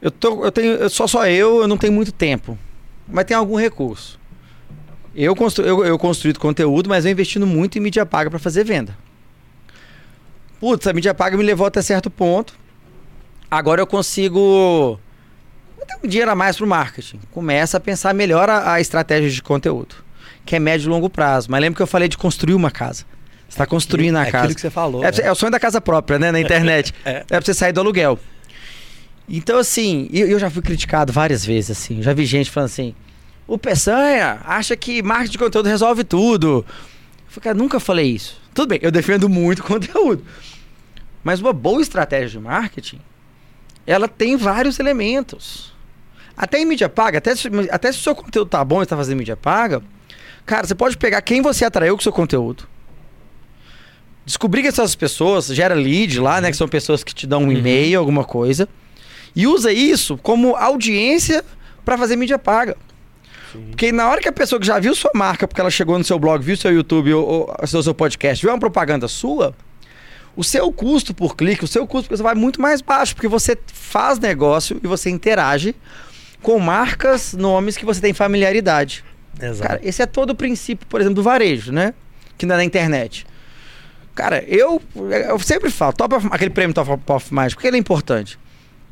eu, tô, eu tenho. Eu, só só eu, eu não tenho muito tempo. Mas tem algum recurso. Eu, constru, eu, eu construí conteúdo, mas eu investindo muito em mídia paga para fazer venda. Putz, a mídia paga me levou até certo ponto. Agora eu consigo ter um dinheiro a mais pro marketing. Começa a pensar melhor a, a estratégia de conteúdo, que é médio e longo prazo. Mas lembra que eu falei de construir uma casa. Você está construindo a é casa.
Aquilo que você falou.
É, né? é, o sonho da casa própria, né? Na internet. <laughs> é. é pra você sair do aluguel. Então, assim, eu, eu já fui criticado várias vezes, assim. Já vi gente falando assim: o Peçanha acha que marketing de conteúdo resolve tudo. Eu falei, cara, nunca falei isso. Tudo bem, eu defendo muito conteúdo. Mas uma boa estratégia de marketing, ela tem vários elementos. Até em mídia paga, até se, até se o seu conteúdo tá bom e está fazendo mídia paga, cara, você pode pegar quem você atraiu com o seu conteúdo. Descobrir que essas pessoas gera lead lá, né? Que são pessoas que te dão um uhum. e-mail, alguma coisa. E usa isso como audiência para fazer mídia paga. Sim. Porque na hora que a pessoa que já viu sua marca, porque ela chegou no seu blog, viu seu YouTube ou, ou seu, seu podcast, viu uma propaganda sua, o seu custo por clique, o seu custo por vai muito mais baixo, porque você faz negócio e você interage com marcas, nomes que você tem familiaridade. Exato. Cara, esse é todo o princípio, por exemplo, do varejo, né? Que não é na internet. Cara, eu, eu sempre falo, top of, aquele prêmio Top of Mind, porque ele é importante.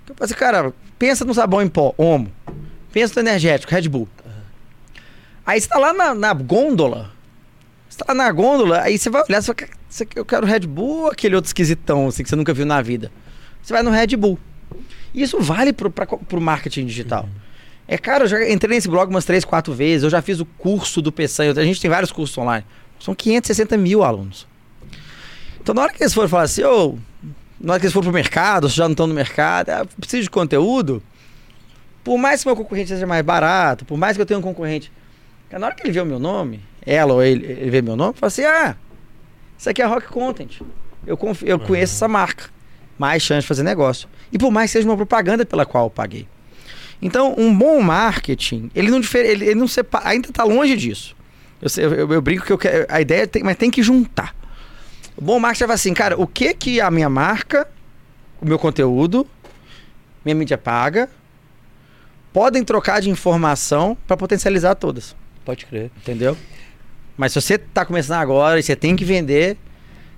Eu assim, cara, pensa no sabão em pó, Omo. Pensa no energético, Red Bull. Aí você tá lá na, na gôndola. Você tá lá na gôndola, aí você vai olhar, você fala, eu quero Red Bull ou aquele outro esquisitão assim, que você nunca viu na vida? Você vai no Red Bull. E isso vale pro, pra, pro marketing digital. Uhum. É, cara, eu já entrei nesse blog umas três, quatro vezes. Eu já fiz o curso do Peçanha. A gente tem vários cursos online. São 560 mil alunos. Então, na hora que eles forem falar assim, ô, na hora que eles forem pro mercado, já não estão no mercado, ah, preciso de conteúdo. Por mais que meu concorrente seja mais barato, por mais que eu tenha um concorrente na hora que ele vê o meu nome, ela ou ele, ele vê meu nome, fala assim: ah, isso aqui é Rock Content. Eu, eu uhum. conheço essa marca. Mais chance de fazer negócio. E por mais que seja uma propaganda pela qual eu paguei. Então, um bom marketing, ele não difere, ele, ele não separa, ainda está longe disso. Eu, eu, eu, brinco que eu quero, a ideia tem, mas tem que juntar. O bom marketing é assim, cara, o que que a minha marca, o meu conteúdo, minha mídia paga, podem trocar de informação para potencializar todas.
Pode crer.
Entendeu? Mas se você está começando agora e você tem que vender,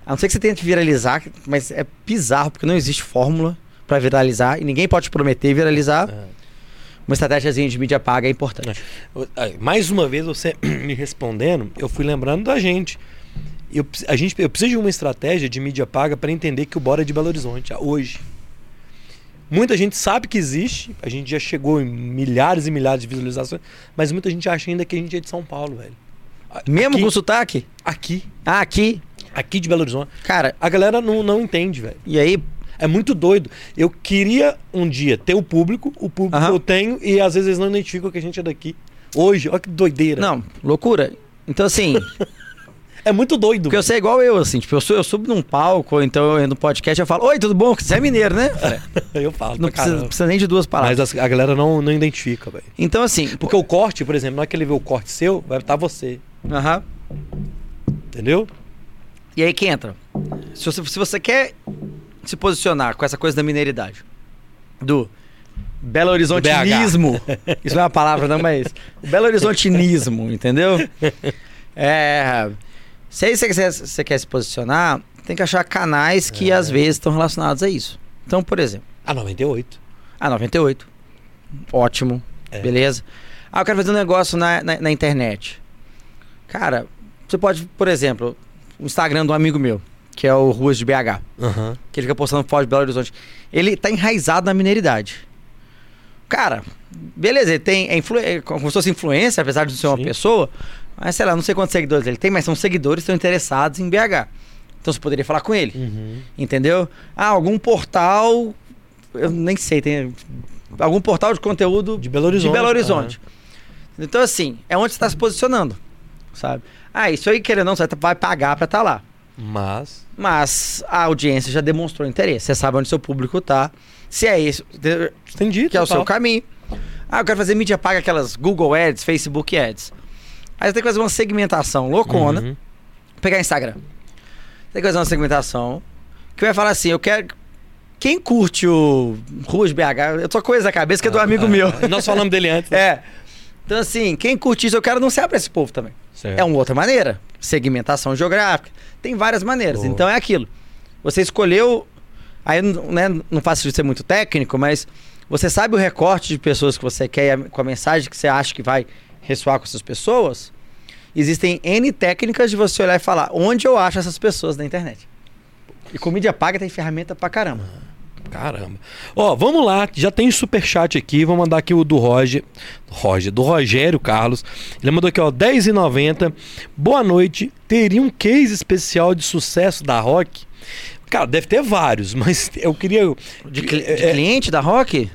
a não ser que você tente viralizar, mas é bizarro, porque não existe fórmula para viralizar e ninguém pode te prometer viralizar. É. Uma estratégia de mídia paga é importante.
Mais uma vez você <clears throat> me respondendo, eu fui lembrando da gente. Eu, a gente, eu preciso de uma estratégia de mídia paga para entender que o Bora é de Belo Horizonte hoje. Muita gente sabe que existe, a gente já chegou em milhares e milhares de visualizações, mas muita gente acha ainda que a gente é de São Paulo, velho.
Mesmo aqui, com sotaque?
Aqui.
Ah, aqui?
Aqui de Belo Horizonte.
Cara.
A galera não, não entende, velho.
E aí.
É muito doido. Eu queria um dia ter o público, o público uhum. eu tenho, e às vezes eles não identificam que a gente é daqui. Hoje, olha que doideira.
Não, loucura. Então, assim. <laughs>
É muito doido.
Porque você é igual eu, assim. Tipo, eu, sou, eu subo num palco, ou então eu no podcast eu falo, oi, tudo bom? Você é mineiro, né? <laughs>
eu falo.
Não precisa, precisa, nem de duas palavras.
Mas a, a galera não, não identifica, velho.
Então, assim.
Porque pô... o corte, por exemplo, não é que ele vê o corte seu, vai estar você.
Aham.
Entendeu?
E aí que entra. Se você, se você quer se posicionar com essa coisa da mineiridade, do Belo Horizontinismo, <laughs> isso não é uma palavra, não, mas Belo Horizontinismo, entendeu? É. Se aí você quer, você quer se posicionar, tem que achar canais que é. às vezes estão relacionados a isso. Então, por exemplo.
A 98.
A 98. Ótimo. É. Beleza. Ah, eu quero fazer um negócio na, na, na, internet. Cara, você pode, por exemplo, o Instagram de um amigo meu, que é o Ruas de BH.
Uhum.
Que ele fica postando foto de Belo Horizonte. Ele tá enraizado na mineiridade. Cara, beleza, ele tem. É, influ, é como se fosse influência, apesar de ser uma Sim. pessoa. Mas sei lá, não sei quantos seguidores ele tem, mas são seguidores que estão interessados em BH. Então você poderia falar com ele.
Uhum.
Entendeu? Ah, algum portal. Eu nem sei, tem. Algum portal de conteúdo
de Belo Horizonte.
De Belo Horizonte. Uhum. Então, assim, é onde você está se posicionando. Sabe? Ah, isso aí, querendo ou não, você vai pagar para estar tá lá.
Mas.
Mas a audiência já demonstrou interesse. Você sabe onde seu público está. Se é isso.
Entendi.
Que é o seu caminho. Ah, eu quero fazer mídia paga, aquelas Google Ads, Facebook Ads. Aí você tem que fazer uma segmentação loucona. Uhum. Pegar Instagram. Tem que fazer uma segmentação que vai falar assim: eu quero. Quem curte o Ruas BH, eu tô coisa na cabeça que é do ah, amigo
é.
meu.
Nós falamos dele antes. Né?
É. Então, assim, quem curte isso, eu quero anunciar pra esse povo também.
Certo.
É uma outra maneira. Segmentação geográfica. Tem várias maneiras. Boa. Então é aquilo. Você escolheu. Aí né, não faço de ser muito técnico, mas você sabe o recorte de pessoas que você quer com a mensagem que você acha que vai ressoar com essas pessoas, existem N técnicas de você olhar e falar onde eu acho essas pessoas na internet. E com mídia paga tem ferramenta pra caramba.
Caramba. Ó, vamos lá, já tem super chat aqui, vou mandar aqui o do Roger, Roger, do Rogério Carlos. Ele mandou aqui, ó, 10,90. Boa noite. Teria um case especial de sucesso da Rock? Cara, deve ter vários, <laughs> mas eu queria
de, cli de é, cliente da Rock?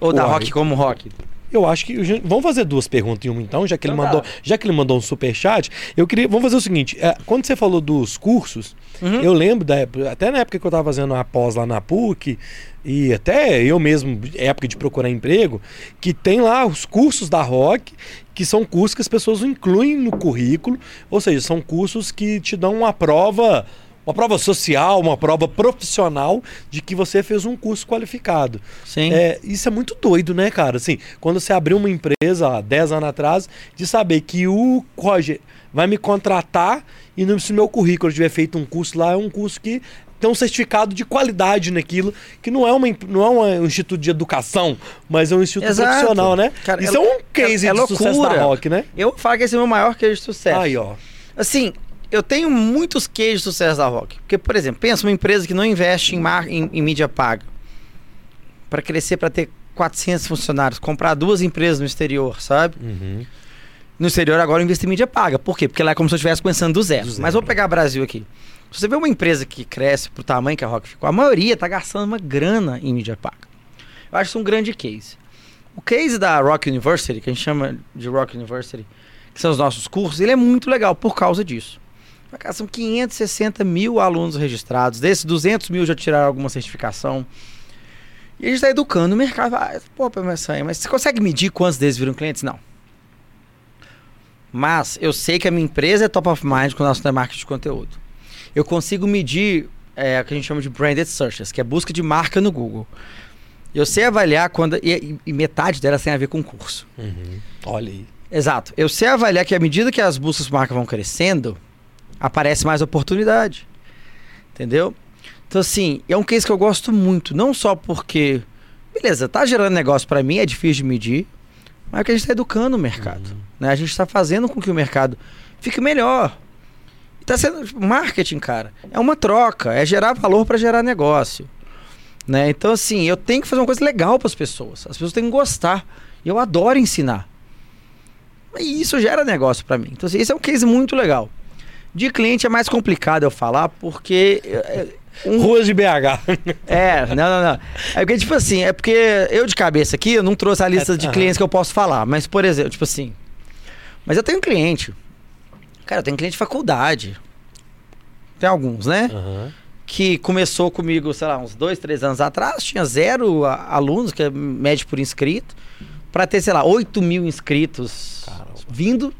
Ou da Rock como Rock?
Eu acho que vamos fazer duas perguntas em uma então, já que então ele mandou, tá. já que ele mandou um super chat. Eu queria, vamos fazer o seguinte, é, quando você falou dos cursos, uhum. eu lembro da até na época que eu estava fazendo a pós lá na PUC e até eu mesmo, época de procurar emprego, que tem lá os cursos da Rock, que são cursos que as pessoas incluem no currículo, ou seja, são cursos que te dão uma prova uma prova social, uma prova profissional de que você fez um curso qualificado.
Sim.
É, isso é muito doido, né, cara? Assim, quando você abriu uma empresa há 10 anos atrás, de saber que o Roger vai me contratar e no, meu currículo tiver feito um curso lá, é um curso que tem um certificado de qualidade naquilo, que não é, uma, não é um instituto de educação, mas é um instituto Exato. profissional, né?
Cara,
Isso é, é um case é, é de loucura. sucesso da Rock, né?
Eu falo que esse é o meu maior case de sucesso.
Aí, ó.
Assim, eu tenho muitos queijos de sucesso da Rock. Porque, por exemplo, pensa uma empresa que não investe em, mar, em, em mídia paga. Para crescer, para ter 400 funcionários, comprar duas empresas no exterior, sabe?
Uhum.
No exterior agora investe em mídia paga. Por quê? Porque lá é como se eu estivesse começando do zero. do zero. Mas vou pegar Brasil aqui. Se você vê uma empresa que cresce pro tamanho que a Rock ficou, a maioria tá gastando uma grana em mídia paga. Eu acho isso um grande case. O case da Rock University, que a gente chama de Rock University, que são os nossos cursos, ele é muito legal por causa disso. São 560 mil alunos registrados. Desses, 200 mil já tiraram alguma certificação. E a gente está educando o mercado. Ah, pô, mas você consegue medir quantos deles viram clientes? Não. Mas eu sei que a minha empresa é top of mind com o nosso marketing de conteúdo. Eu consigo medir é, o que a gente chama de branded searches, que é busca de marca no Google. Eu sei avaliar quando. E, e metade delas tem a ver com curso.
Uhum. Olha aí.
Exato. Eu sei avaliar que à medida que as buscas por marca vão crescendo, aparece mais oportunidade. Entendeu? Então, assim, é um case que eu gosto muito. Não só porque, beleza, tá gerando negócio para mim, é difícil de medir, mas é que a gente está educando o mercado. Uhum. Né? A gente está fazendo com que o mercado fique melhor. Está sendo marketing, cara. É uma troca, é gerar valor para gerar negócio. Né? Então, assim, eu tenho que fazer uma coisa legal para as pessoas. As pessoas têm que gostar. E eu adoro ensinar. E isso gera negócio para mim. Então, assim, esse é um case muito legal. De cliente é mais complicado eu falar, porque. É,
um... Ruas de BH. <laughs>
É, não, não, não. É porque, tipo assim, é porque eu de cabeça aqui, eu não trouxe a lista de clientes que eu posso falar. Mas, por exemplo, tipo assim. Mas eu tenho cliente. Cara, eu tenho cliente de faculdade. Tem alguns, né? Uhum. Que começou comigo, sei lá, uns dois, três anos atrás, tinha zero alunos, que é médio por inscrito, para ter, sei lá, 8 mil inscritos Caramba. vindo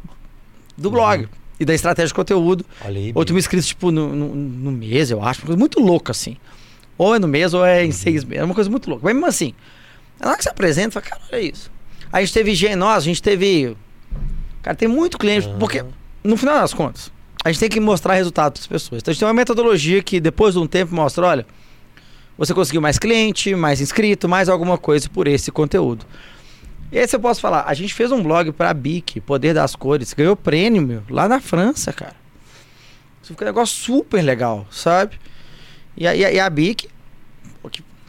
do blog. Uhum e da estratégia de conteúdo. Aí, Outro me inscritos, tipo, no, no, no, mês, eu acho. Uma coisa muito louca, assim. Ou é no mês, ou é em uhum. seis meses. É uma coisa muito louca. Mas mesmo assim, na hora que você apresenta, fala, cara, olha isso. Aí a gente teve gente, a gente teve. Cara, tem muito cliente, uhum. porque no final das contas, a gente tem que mostrar resultado para as pessoas. Então a gente tem uma metodologia que depois de um tempo mostra, olha, você conseguiu mais cliente, mais inscrito, mais alguma coisa por esse conteúdo. E aí você posso falar, a gente fez um blog pra BIC, Poder das Cores, ganhou prêmio, meu, lá na França, cara. Isso ficou um negócio super legal, sabe? E a, e a, BIC,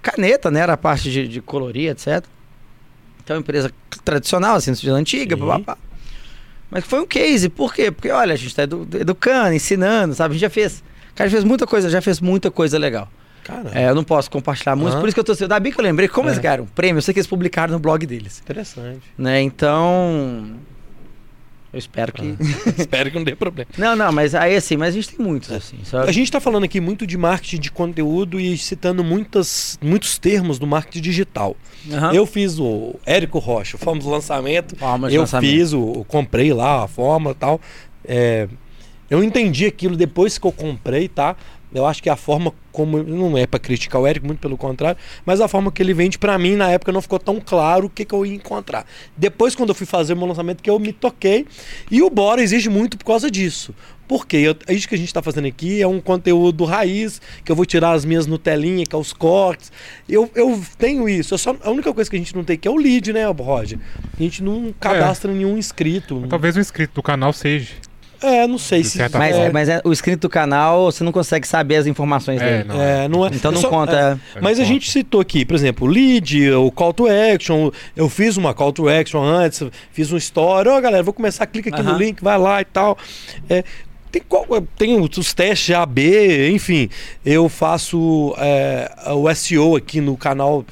caneta, né? Era a parte de, de colorir, etc. Então, é empresa tradicional, assim, de antiga, papá. Mas foi um case, por quê? Porque, olha, a gente tá edu educando, ensinando, sabe? A gente já fez. Cara, fez muita coisa, já fez muita coisa legal. É, eu não posso compartilhar muito, por isso que eu tô assim, da bem que eu lembrei, como é. eles ganharam um prêmio, eu sei que eles publicaram no blog deles.
Interessante.
Né? Então. Eu espero que.
Ah. <laughs> espero que não dê problema.
Não, não, mas aí assim, mas a gente tem muitos, é. assim.
Sabe? A gente está falando aqui muito de marketing de conteúdo e citando muitas, muitos termos do marketing digital. Uhum. Eu fiz o Érico Rocha, fomos do lançamento. Forma eu lançamento. fiz o. Comprei lá a forma e tal. É, eu entendi aquilo depois que eu comprei, tá? Eu acho que a forma como. Não é para criticar o Eric, muito pelo contrário, mas a forma que ele vende, para mim, na época, não ficou tão claro o que, que eu ia encontrar. Depois, quando eu fui fazer o meu lançamento, que eu me toquei. E o Bora exige muito por causa disso. Porque eu, isso que a gente está fazendo aqui é um conteúdo raiz, que eu vou tirar as minhas Nutelinhas, que é os cortes. Eu, eu tenho isso. Eu só, a única coisa que a gente não tem aqui é o lead, né, Roger? A gente não cadastra é. nenhum inscrito.
Talvez o inscrito do canal seja.
É, não sei se.
Mas, é... mas é, o inscrito do canal, você não consegue saber as informações é, dele.
Não é. não é.
Então não só, conta.
É. Mas a gente citou aqui, por exemplo, o lead, o call to action. Eu fiz uma call to action antes, fiz um story. Ó, oh, galera, vou começar, clica aqui uh -huh. no link, vai lá e tal. É, tem, tem os testes AB, enfim. Eu faço é, o SEO aqui no canal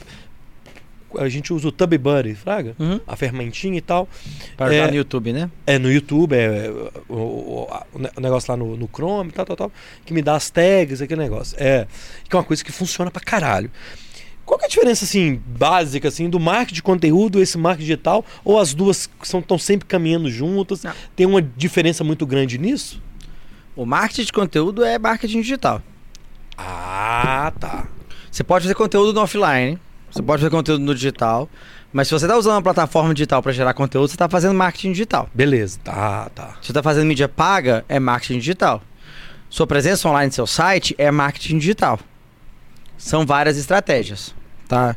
a gente usa o Tub Buddy, fraga? Uhum. A fermentinha e tal.
Para é, no YouTube, né?
É, no YouTube, é, o, o, o negócio lá no, no Chrome e tal, tal, tal, que me dá as tags, aquele negócio. É, que é uma coisa que funciona pra caralho. Qual é a diferença, assim, básica, assim, do marketing de conteúdo e esse marketing digital? Ou as duas estão sempre caminhando juntas? Não. Tem uma diferença muito grande nisso?
O marketing de conteúdo é marketing digital.
Ah, tá.
Você pode fazer conteúdo no offline, você pode fazer conteúdo no digital, mas se você está usando uma plataforma digital para gerar conteúdo, você está fazendo marketing digital.
Beleza, tá, tá.
Se você está fazendo mídia paga, é marketing digital. Sua presença online no seu site é marketing digital. São várias estratégias, tá?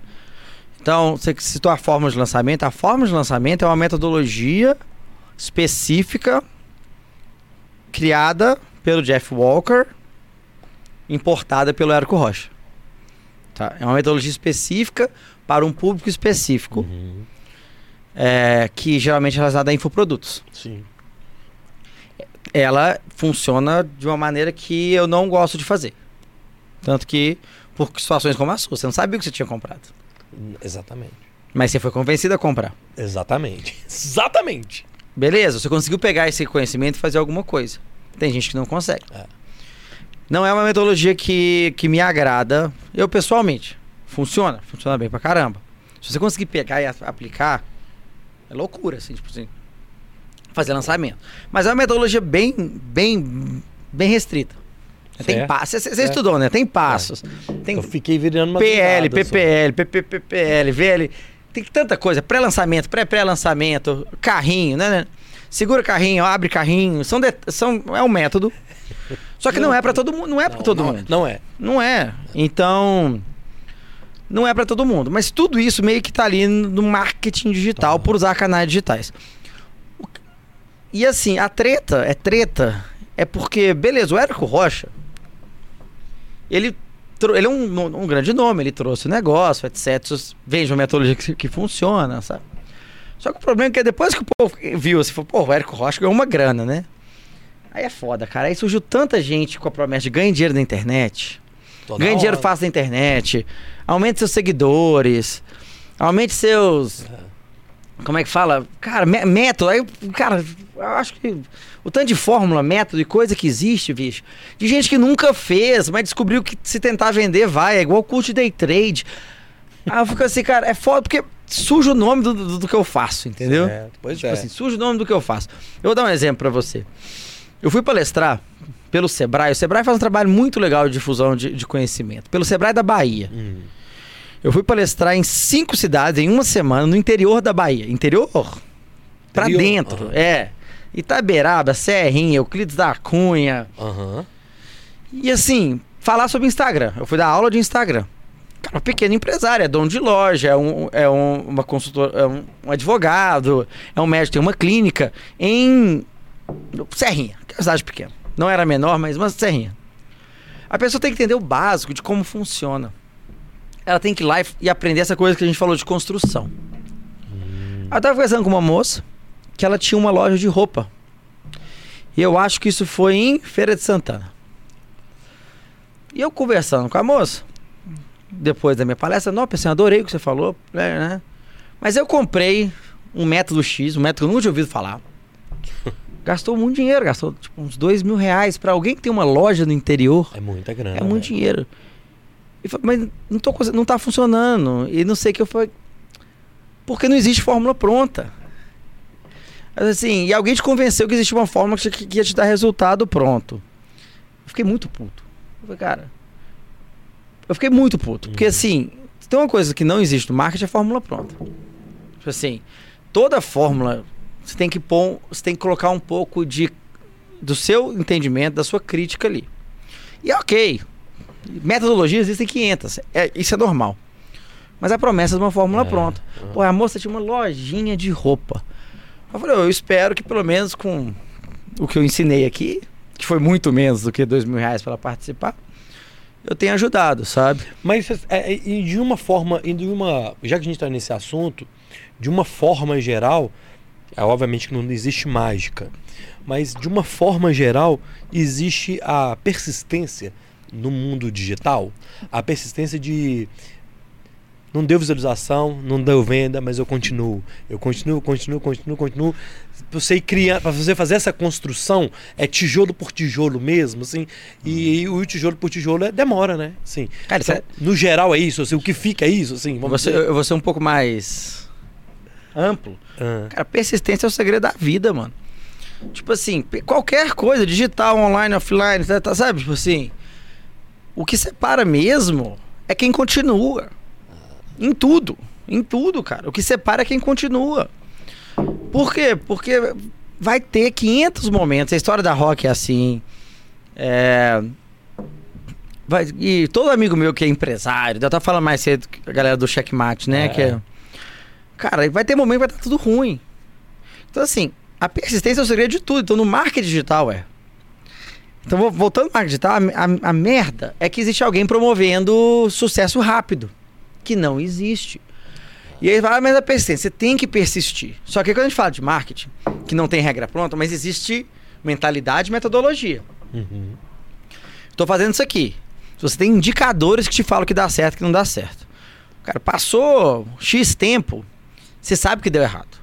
Então, você citou a forma de lançamento. A forma de lançamento é uma metodologia específica criada pelo Jeff Walker, importada pelo Érico Rocha. Tá? É uma metodologia específica para um público específico. Uhum. É, que geralmente é relacionada a infoprodutos.
Sim.
Ela funciona de uma maneira que eu não gosto de fazer. Tanto que, por situações como a sua, você não sabia o que você tinha comprado.
Exatamente.
Mas você foi convencido a comprar.
Exatamente. <laughs> Exatamente.
Beleza, você conseguiu pegar esse conhecimento e fazer alguma coisa. Tem gente que não consegue. É. Não é uma metodologia que, que me agrada, eu pessoalmente. Funciona, funciona bem pra caramba. Se você conseguir pegar e aplicar, é loucura, assim, tipo assim. Fazer lançamento. Mas é uma metodologia bem, bem, bem restrita. Tem passos. Você estudou, né? Tem passos. É. Tem
eu fiquei virando uma
PL, PPL, PPPL, VL. Tem tanta coisa. Pré-lançamento, pré-pré-lançamento, carrinho, né? Segura carrinho, abre carrinho. São, de, são é um método só que não, não é para todo mundo, não é para todo
não,
mundo.
Não é.
Não é. Então, não é para todo mundo, mas tudo isso meio que tá ali no marketing digital por usar canais digitais. E assim, a treta é treta é porque, beleza, o Érico Rocha ele ele é um, um, grande nome, ele trouxe o negócio, etc. Vende uma metodologia que, que, funciona, sabe? Só que o problema é que depois que o povo viu, assim, falou, pô, o Érico Rocha ganhou uma grana, né? Aí é foda, cara. Aí surgiu tanta gente com a promessa de ganhar dinheiro na internet. Toda ganhe dinheiro fácil na internet. Aumente seus seguidores. Aumente seus. É como é que fala? Cara, método. Aí, cara, eu acho que o tanto de fórmula, método e coisa que existe, bicho. De gente que nunca fez, mas descobriu que se tentar vender vai. É igual curso de day trade. Aí eu fico assim, cara, é foda porque suja o nome do, do, do que eu faço, entendeu? Certo,
pois
tipo
é.
assim, suja o nome do que eu faço. Eu vou dar um exemplo para você. Eu fui palestrar pelo Sebrae. O Sebrae faz um trabalho muito legal de difusão de, de conhecimento. Pelo Sebrae da Bahia. Hum. Eu fui palestrar em cinco cidades em uma semana no interior da Bahia. Interior? Pra interior? dentro, uhum. é. Itaberaba, Serrinha, Euclides da Cunha.
Uhum.
E assim, falar sobre Instagram. Eu fui dar aula de Instagram. Cara, um pequeno empresário, é dono de loja, é um, é um, uma consultora, é um, um advogado, é um médico, tem uma clínica em Serrinha, que é uma cidade pequena. Não era menor, mas uma Serrinha. A pessoa tem que entender o básico de como funciona ela tem que ir lá e aprender essa coisa que a gente falou de construção. Hum. Eu tava conversando com uma moça que ela tinha uma loja de roupa. E eu acho que isso foi em Feira de Santana. E eu conversando com a moça, depois da minha palestra, não, pensei, adorei o que você falou, né, né? Mas eu comprei um método X, um método que eu nunca tinha ouvido falar. <laughs> gastou muito dinheiro, gastou tipo, uns dois mil reais para alguém que tem uma loja no interior.
É muita grana.
É muito né? dinheiro. E falei, mas não, tô, não tá funcionando. E não sei o que eu falei. Porque não existe fórmula pronta. Mas assim, e alguém te convenceu que existia uma fórmula que, que ia te dar resultado pronto. Eu fiquei muito puto. Eu falei, cara. Eu fiquei muito puto. Porque uhum. assim, tem uma coisa que não existe no marketing é fórmula pronta. Tipo assim, toda fórmula você tem que pôr, você tem que colocar um pouco de do seu entendimento, da sua crítica ali. E é ok, Metodologias existem 500. É, isso é normal. Mas a promessa de uma fórmula é. pronta. Pô, a moça tinha uma lojinha de roupa. Eu falei, eu espero que pelo menos com o que eu ensinei aqui, que foi muito menos do que dois mil reais para participar, eu tenha ajudado, sabe?
Mas é, é de uma forma, de uma, já que a gente está nesse assunto, de uma forma geral, obviamente que não existe mágica, mas de uma forma geral existe a persistência no mundo digital, a persistência de não deu visualização, não deu venda, mas eu continuo. Eu continuo, continuo, continuo, continuo. Você criar, para você fazer essa construção é tijolo por tijolo mesmo, assim. E, e o tijolo por tijolo é, demora, né? Sim. Cara, então, é... no geral é isso, assim, o que fica é isso, assim.
Você, eu vou ser um pouco mais amplo. Ah. Cara, persistência é o segredo da vida, mano. Tipo assim, qualquer coisa, digital, online, offline, tá, tá, sabe? Tipo assim, o que separa mesmo é quem continua. Em tudo. Em tudo, cara. O que separa é quem continua. Por quê? Porque vai ter 500 momentos. A história da rock é assim. É... Vai... E todo amigo meu que é empresário, eu tava falando mais cedo, a galera do checkmate, né? É. Que é... Cara, vai ter momento que vai estar tudo ruim. Então, assim, a persistência é o segredo de tudo. Então, no marketing digital é. Então, voltando ao marketing digital, a, a, a, merda é que existe alguém promovendo sucesso rápido, que não existe. E aí fala, ah, mas a persistência, você tem que persistir. Só que quando a gente fala de marketing, que não tem regra pronta, mas existe mentalidade e metodologia. Estou uhum. fazendo isso aqui. Você tem indicadores que te falam que dá certo e que não dá certo. Cara, passou X tempo, você sabe que deu errado.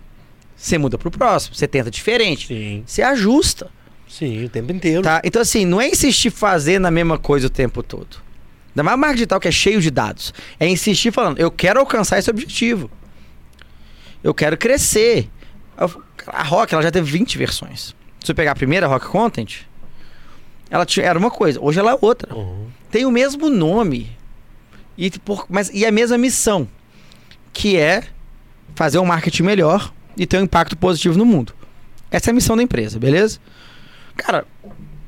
Você muda para o próximo, você tenta diferente.
Sim.
Você ajusta.
Sim, o tempo inteiro.
Tá? Então, assim, não é insistir fazendo a mesma coisa o tempo todo. Ainda mais marca digital que é cheio de dados. É insistir falando, eu quero alcançar esse objetivo. Eu quero crescer. A Rock, ela já teve 20 versões. Se você pegar a primeira Rock Content, ela tinha, era uma coisa, hoje ela é outra. Uhum. Tem o mesmo nome. E, por, mas, e a mesma missão. Que é fazer um marketing melhor e ter um impacto positivo no mundo. Essa é a missão da empresa, beleza? Cara,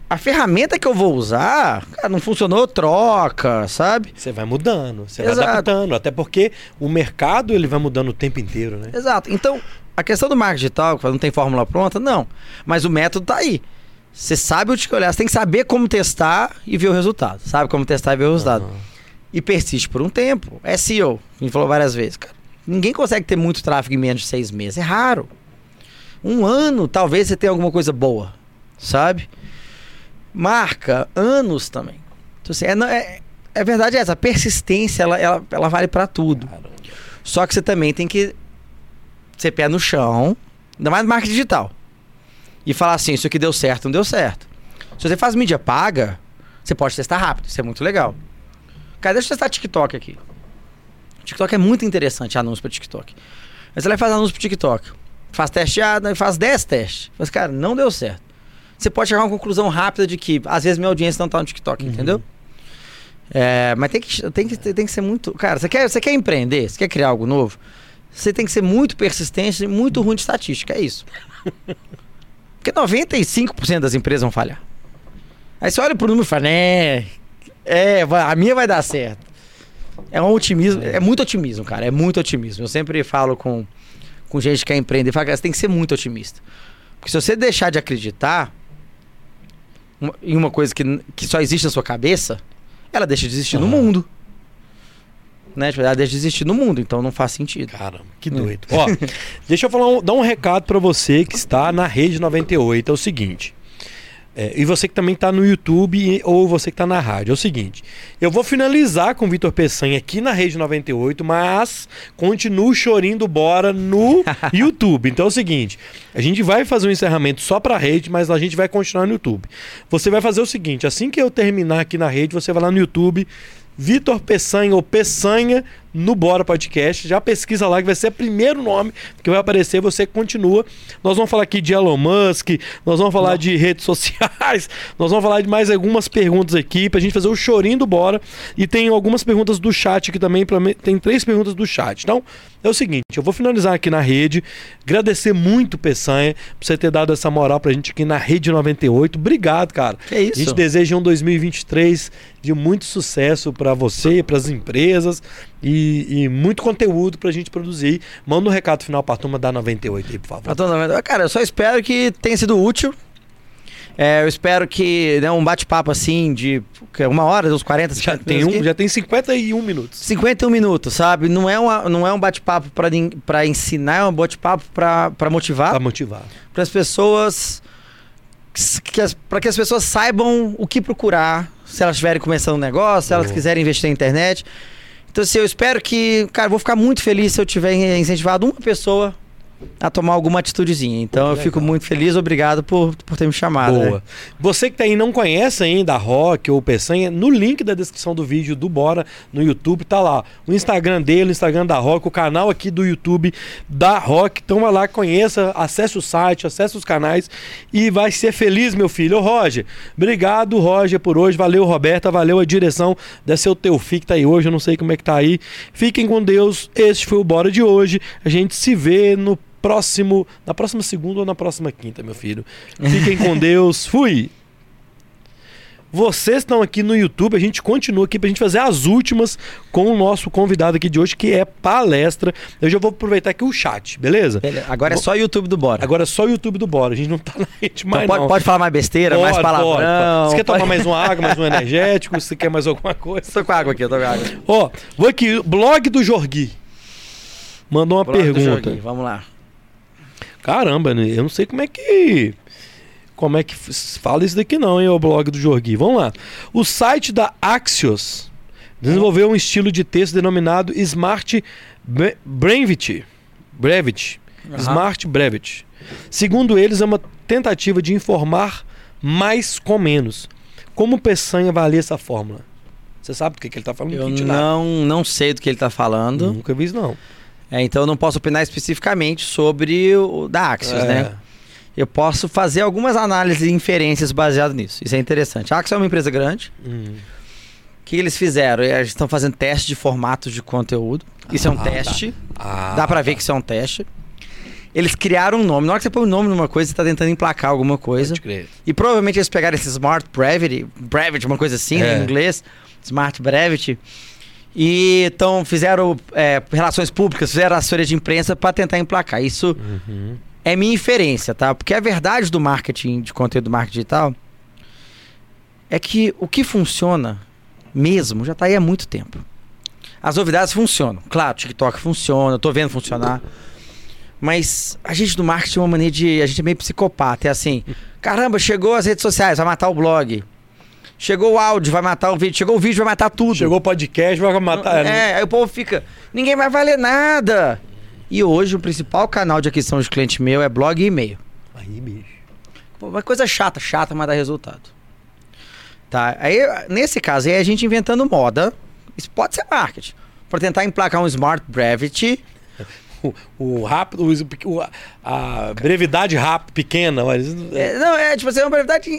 a ferramenta que eu vou usar, cara, não funcionou, troca, sabe?
Você vai mudando, você vai adaptando, até porque o mercado ele vai mudando o tempo inteiro, né?
Exato. Então, a questão do marketing digital, que não tem fórmula pronta, não. Mas o método tá aí. Você sabe o que olhar, você tem que saber como testar e ver o resultado. Sabe como testar e ver o resultado. Uhum. e persiste por um tempo. É SEO, a gente falou várias vezes, cara. Ninguém consegue ter muito tráfego em menos de seis meses. É raro. Um ano, talvez você tenha alguma coisa boa, sabe? Marca, anos também. Então, assim, é, é, é verdade essa. A persistência, ela, ela, ela vale para tudo. Só que você também tem que ser pé no chão, ainda mais marketing digital. E falar assim, isso aqui deu certo, não deu certo. Se você faz mídia paga, você pode testar rápido, isso é muito legal. Cara, deixa eu testar TikTok aqui. TikTok é muito interessante, anúncio para TikTok. Mas você vai fazer anúncio para TikTok. Faz teste A, faz 10 testes. Mas, cara, não deu certo. Você pode chegar a uma conclusão rápida de que, às vezes, minha audiência não tá no TikTok, uhum. entendeu? É, mas tem que, tem, que, tem que ser muito. Cara, você quer, você quer empreender? Você quer criar algo novo? Você tem que ser muito persistente e muito ruim de estatística. É isso. <laughs> Porque 95% das empresas vão falhar. Aí você olha pro número e fala, né? É, a minha vai dar certo. É um otimismo, é muito otimismo, cara. É muito otimismo. Eu sempre falo com, com gente que quer empreender, falo, você tem que ser muito otimista. Porque se você deixar de acreditar em uma coisa que, que só existe na sua cabeça, ela deixa de existir uhum. no mundo. Né? Tipo, ela deixa de existir no mundo, então não faz sentido.
Caramba, que doido. Ó, <laughs> deixa eu falar um, dar um recado para você que está na Rede 98. É o seguinte. É, e você que também está no YouTube ou você que está na rádio. É o seguinte: eu vou finalizar com o Vitor Peçanha aqui na Rede 98, mas continuo o chorinho do Bora no <laughs> YouTube. Então é o seguinte: a gente vai fazer um encerramento só para a rede, mas a gente vai continuar no YouTube. Você vai fazer o seguinte: assim que eu terminar aqui na rede, você vai lá no YouTube, Vitor Peçanha ou Peçanha no Bora Podcast. Já pesquisa lá que vai ser o primeiro nome que vai aparecer. Você continua. Nós vamos falar aqui de Elon Musk, nós vamos falar Não. de redes sociais, <laughs> nós vamos falar de mais algumas perguntas aqui pra gente fazer o chorinho do Bora. E tem algumas perguntas do chat aqui também. Pra... Tem três perguntas do chat. Então, é o seguinte, eu vou finalizar aqui na rede. Agradecer muito, Peçanha, por você ter dado essa moral pra gente aqui na Rede 98. Obrigado, cara.
Que isso.
A gente deseja um 2023 de muito sucesso para você, para as empresas e, e, muito conteúdo pra gente produzir. Manda um recado final pra turma da 98 aí, por favor. A turma,
cara, eu só espero que tenha sido útil. É, eu espero que né, um bate-papo assim de uma hora, uns 40,
50 já tem um, Já tem 51 minutos.
51 minutos, sabe? Não é, uma, não é um bate-papo para ensinar, é um bate-papo para motivar.
Para motivar.
Para as pessoas. Para que as pessoas saibam o que procurar se elas estiverem começando um negócio, se elas quiserem investir na internet. Então, assim, eu espero que, cara, vou ficar muito feliz se eu tiver incentivado uma pessoa a tomar alguma atitudezinha. Então eu fico muito feliz, obrigado por, por ter me chamado.
Boa. Né? Você que tá aí não conhece ainda a Rock ou o Peçanha, no link da descrição do vídeo do Bora no YouTube tá lá o Instagram dele, o Instagram da Rock, o canal aqui do YouTube da Rock. Então vai lá, conheça, acesse o site, acesse os canais e vai ser feliz, meu filho. Ô Roger, obrigado Roger por hoje, valeu Roberta, valeu a direção desse seu teu que tá aí hoje, eu não sei como é que tá aí. Fiquem com Deus, esse foi o Bora de hoje. A gente se vê no próximo, na próxima segunda ou na próxima quinta, meu filho. Fiquem com <laughs> Deus. Fui! Vocês estão aqui no YouTube, a gente continua aqui para a gente fazer as últimas com o nosso convidado aqui de hoje, que é palestra. Eu já vou aproveitar aqui o chat, beleza? beleza.
Agora é só o YouTube do Bora.
Agora é só o YouTube do Bora, a gente não tá na rede mais
então pode, pode falar mais besteira, pode, mais palavrão. Pode.
Você quer tomar mais uma água, mais um <laughs> energético? Você quer mais alguma coisa?
Tô com água aqui, eu tô com água.
Ó, vou aqui, blog do Jorgui. Mandou uma blog pergunta.
Vamos lá.
Caramba, né? eu não sei como é que. Como é que fala isso daqui não, hein, o blog do Jorgui. Vamos lá. O site da Axios desenvolveu um estilo de texto denominado Smart Brevity. Brevity. Uhum. Smart Brevity. Segundo eles, é uma tentativa de informar mais com menos. Como o Peçanha avalia essa fórmula? Você sabe do que, que ele está falando?
Eu não, não sei do que ele está falando.
Nunca vi isso, não.
É, então eu não posso opinar especificamente sobre o da Axios, é. né? Eu posso fazer algumas análises e inferências baseadas nisso. Isso é interessante. A Axios é uma empresa grande. Hum. O que eles fizeram? Eles estão fazendo teste de formatos de conteúdo. Isso ah, é um ah, teste. Tá. Ah, Dá para ver tá. que isso é um teste. Eles criaram um nome. Na hora que você põe um nome numa coisa, você está tentando emplacar alguma coisa. E provavelmente eles pegaram esse Smart Brevity, Brevity, uma coisa assim, né, é. em inglês. Smart Brevity e então fizeram é, relações públicas, fizeram assessoria de imprensa para tentar emplacar. Isso uhum. é minha inferência, tá? Porque a verdade do marketing, de conteúdo do marketing digital, é que o que funciona mesmo, já tá aí há muito tempo. As novidades funcionam. Claro, TikTok funciona, eu tô vendo funcionar. Mas a gente do marketing tem uma mania de. A gente é meio psicopata. É assim: caramba, chegou as redes sociais, vai matar o blog. Chegou o áudio, vai matar o vídeo. Chegou o vídeo, vai matar tudo.
Chegou o podcast, vai matar.
É, aí o povo fica. Ninguém vai valer nada. E hoje o principal canal de aquisição de cliente meu é blog e e-mail.
Aí, bicho.
Pô, uma coisa chata, chata, mas dá resultado. Tá? Aí, nesse caso aí, a gente inventando moda. Isso pode ser marketing. Para tentar emplacar um Smart Brevity.
O, o rápido, o, a brevidade rápida, pequena. Mas...
É, não, é tipo assim, é uma brevidade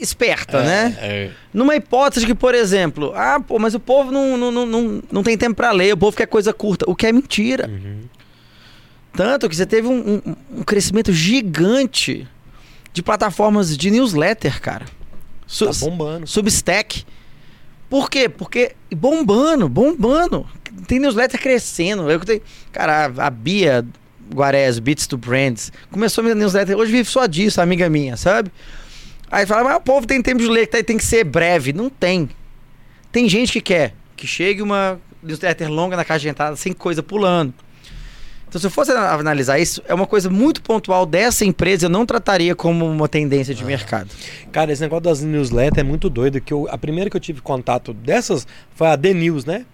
esperta,
é,
né?
É.
Numa hipótese que, por exemplo, ah, pô, mas o povo não, não, não, não, não tem tempo para ler, o povo quer coisa curta. O que é mentira.
Uhum.
Tanto que você teve um, um, um crescimento gigante de plataformas de newsletter, cara.
Su tá bombando.
Substack. Por quê? Porque bombando, bombando. Tem newsletter crescendo. Eu tenho, cara, a, Bia Guarez, Beats to Brands, começou a minha newsletter. Hoje vive só disso, amiga minha, sabe? Aí fala, mas o povo tem tempo de ler, tem que ser breve. Não tem. Tem gente que quer que chegue uma newsletter longa na caixa de entrada sem coisa pulando. Então, se eu fosse analisar isso, é uma coisa muito pontual dessa empresa, eu não trataria como uma tendência de ah. mercado.
Cara, esse negócio das newsletters é muito doido. Que eu, a primeira que eu tive contato dessas foi a The News, né?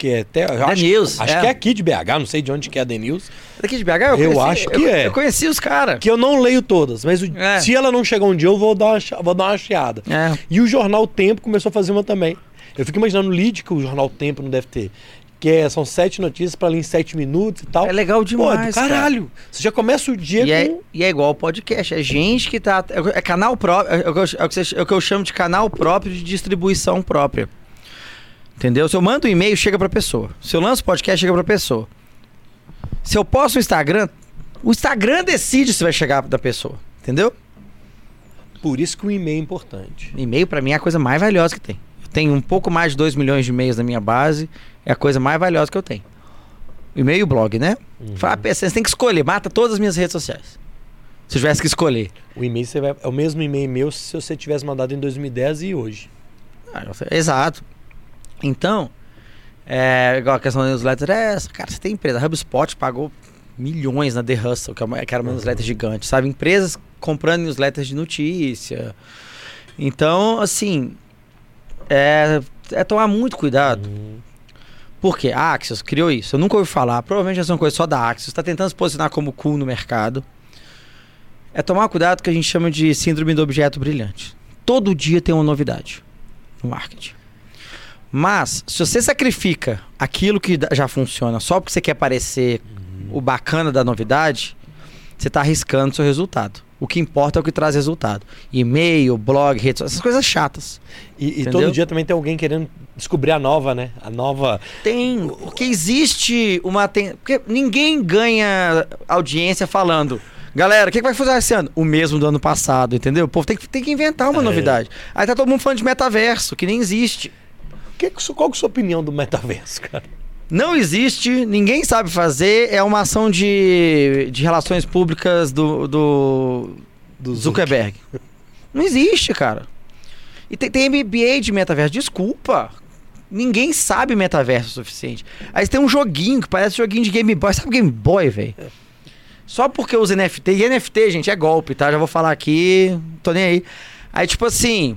Que é até.
The
acho,
News.
Acho é. que é aqui de BH, não sei de onde que é a The News.
É daqui de BH? Eu,
eu conheci, acho que
eu,
é.
Eu conheci os caras.
Que eu não leio todas, mas o, é. se ela não chegar um dia, eu vou dar uma, vou dar uma chiada.
É.
E o Jornal Tempo começou a fazer uma também. Eu fico imaginando o lead que o Jornal Tempo não deve ter que é, são sete notícias para ler em sete minutos e tal.
É legal demais. Pô, é do
caralho. Cara. Você já começa o dia
e
é,
com... É, e é igual o podcast. É gente que tá. É canal próprio. É o, que eu, é o que eu chamo de canal próprio de distribuição própria. Entendeu? Se eu mando um e-mail, chega pra pessoa. Se eu lanço podcast, chega pra pessoa. Se eu posto no Instagram, o Instagram decide se vai chegar da pessoa. Entendeu?
Por isso que o e-mail é importante.
E-mail, para mim, é a coisa mais valiosa que tem. Eu tenho um pouco mais de 2 milhões de e-mails na minha base é a coisa mais valiosa que eu tenho. E-mail e blog, né? Uhum. Fala, você tem que escolher, mata todas as minhas redes sociais. Se tivesse que escolher.
O e-mail vai, é o mesmo e-mail meu se você tivesse mandado em 2010 e hoje.
Ah, exato. Então, é, igual a questão da newsletter é essa. Cara, você tem empresa. A HubSpot pagou milhões na The Hustle, que, é era uma uhum. newsletter gigante, sabe? Empresas comprando newsletters de notícia. Então, assim, é, é tomar muito cuidado. Uhum. Porque a Axios criou isso. Eu nunca ouvi falar. Provavelmente essa é uma coisa só da Axios. Está tentando se posicionar como cool no mercado. É tomar cuidado que a gente chama de síndrome do objeto brilhante. Todo dia tem uma novidade no marketing. Mas, se você sacrifica aquilo que já funciona só porque você quer parecer uhum. o bacana da novidade, você está arriscando seu resultado. O que importa é o que traz resultado. E-mail, blog, redes essas coisas chatas.
E, e todo dia também tem alguém querendo descobrir a nova, né? A nova.
Tem. Porque existe uma. Tem, porque ninguém ganha audiência falando. Galera, o que, que, vai fazer esse ano? O mesmo do ano passado, entendeu? O povo tem que, tem que inventar uma é. novidade. Aí tá todo mundo falando de metaverso, que nem existe.
Que, qual que é a sua opinião do metaverso, cara?
Não existe, ninguém sabe fazer. É uma ação de, de relações públicas do, do, do Zuckerberg. Não existe, cara. E tem, tem MBA de metaverso. Desculpa. Ninguém sabe metaverso o suficiente. Aí tem um joguinho que parece joguinho de Game Boy. Sabe Game Boy, velho? Só porque usa NFT. E NFT, gente, é golpe, tá? Já vou falar aqui. Tô nem aí. Aí, tipo assim.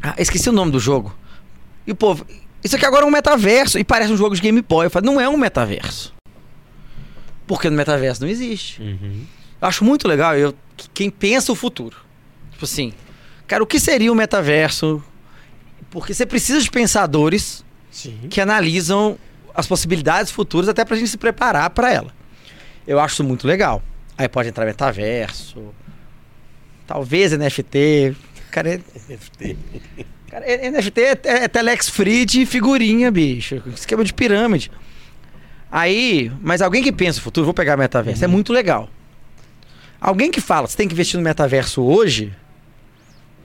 Ah, esqueci o nome do jogo. E povo. Isso aqui agora é um metaverso. E parece um jogo de Game Boy. Eu falo, não é um metaverso. Porque no metaverso não existe.
Uhum.
Eu acho muito legal eu, quem pensa o futuro. Tipo assim, cara, o que seria o metaverso? Porque você precisa de pensadores
Sim.
que analisam as possibilidades futuras até pra gente se preparar para ela. Eu acho isso muito legal. Aí pode entrar metaverso, talvez NFT. Cara, é...
NFT.
Cara, NFT é, é, é Telex Free de figurinha, bicho. Esquema de pirâmide. Aí, mas alguém que pensa no futuro, vou pegar metaverso, é uhum. é muito legal. Alguém que fala, você tem que investir no metaverso hoje,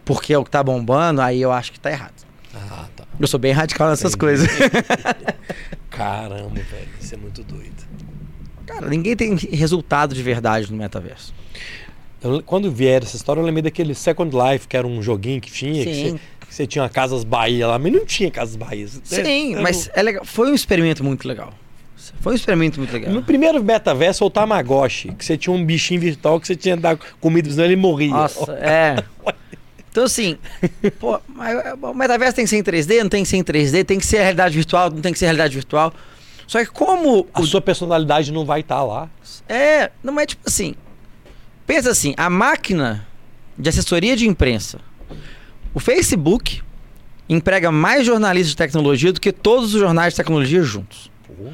porque é o que tá bombando, aí eu acho que tá errado.
Ah, tá.
Eu sou bem radical nessas Entendi. coisas. <laughs>
Caramba, velho, isso é muito doido.
Cara, ninguém tem resultado de verdade no metaverso.
Eu, quando vier essa história, eu lembrei daquele Second Life, que era um joguinho que tinha, Sim. que você você tinha Casas Bahia lá, mas não tinha Casas Bahia.
Sim, é, mas é legal. foi um experimento muito legal. Foi um experimento muito legal.
No primeiro metaverso, o Tamagotchi, que você tinha um bichinho virtual que você tinha que dar comida, senão ele morria.
Nossa, <laughs> é. Então, assim, pô, o metaverso tem que ser em 3D, não tem que ser em 3D, tem que ser realidade virtual, não tem que ser realidade virtual. Só que como.
A o... sua personalidade não vai estar tá lá.
É, não é tipo assim. Pensa assim, a máquina de assessoria de imprensa. O Facebook emprega mais jornalistas de tecnologia do que todos os jornais de tecnologia juntos. Pô.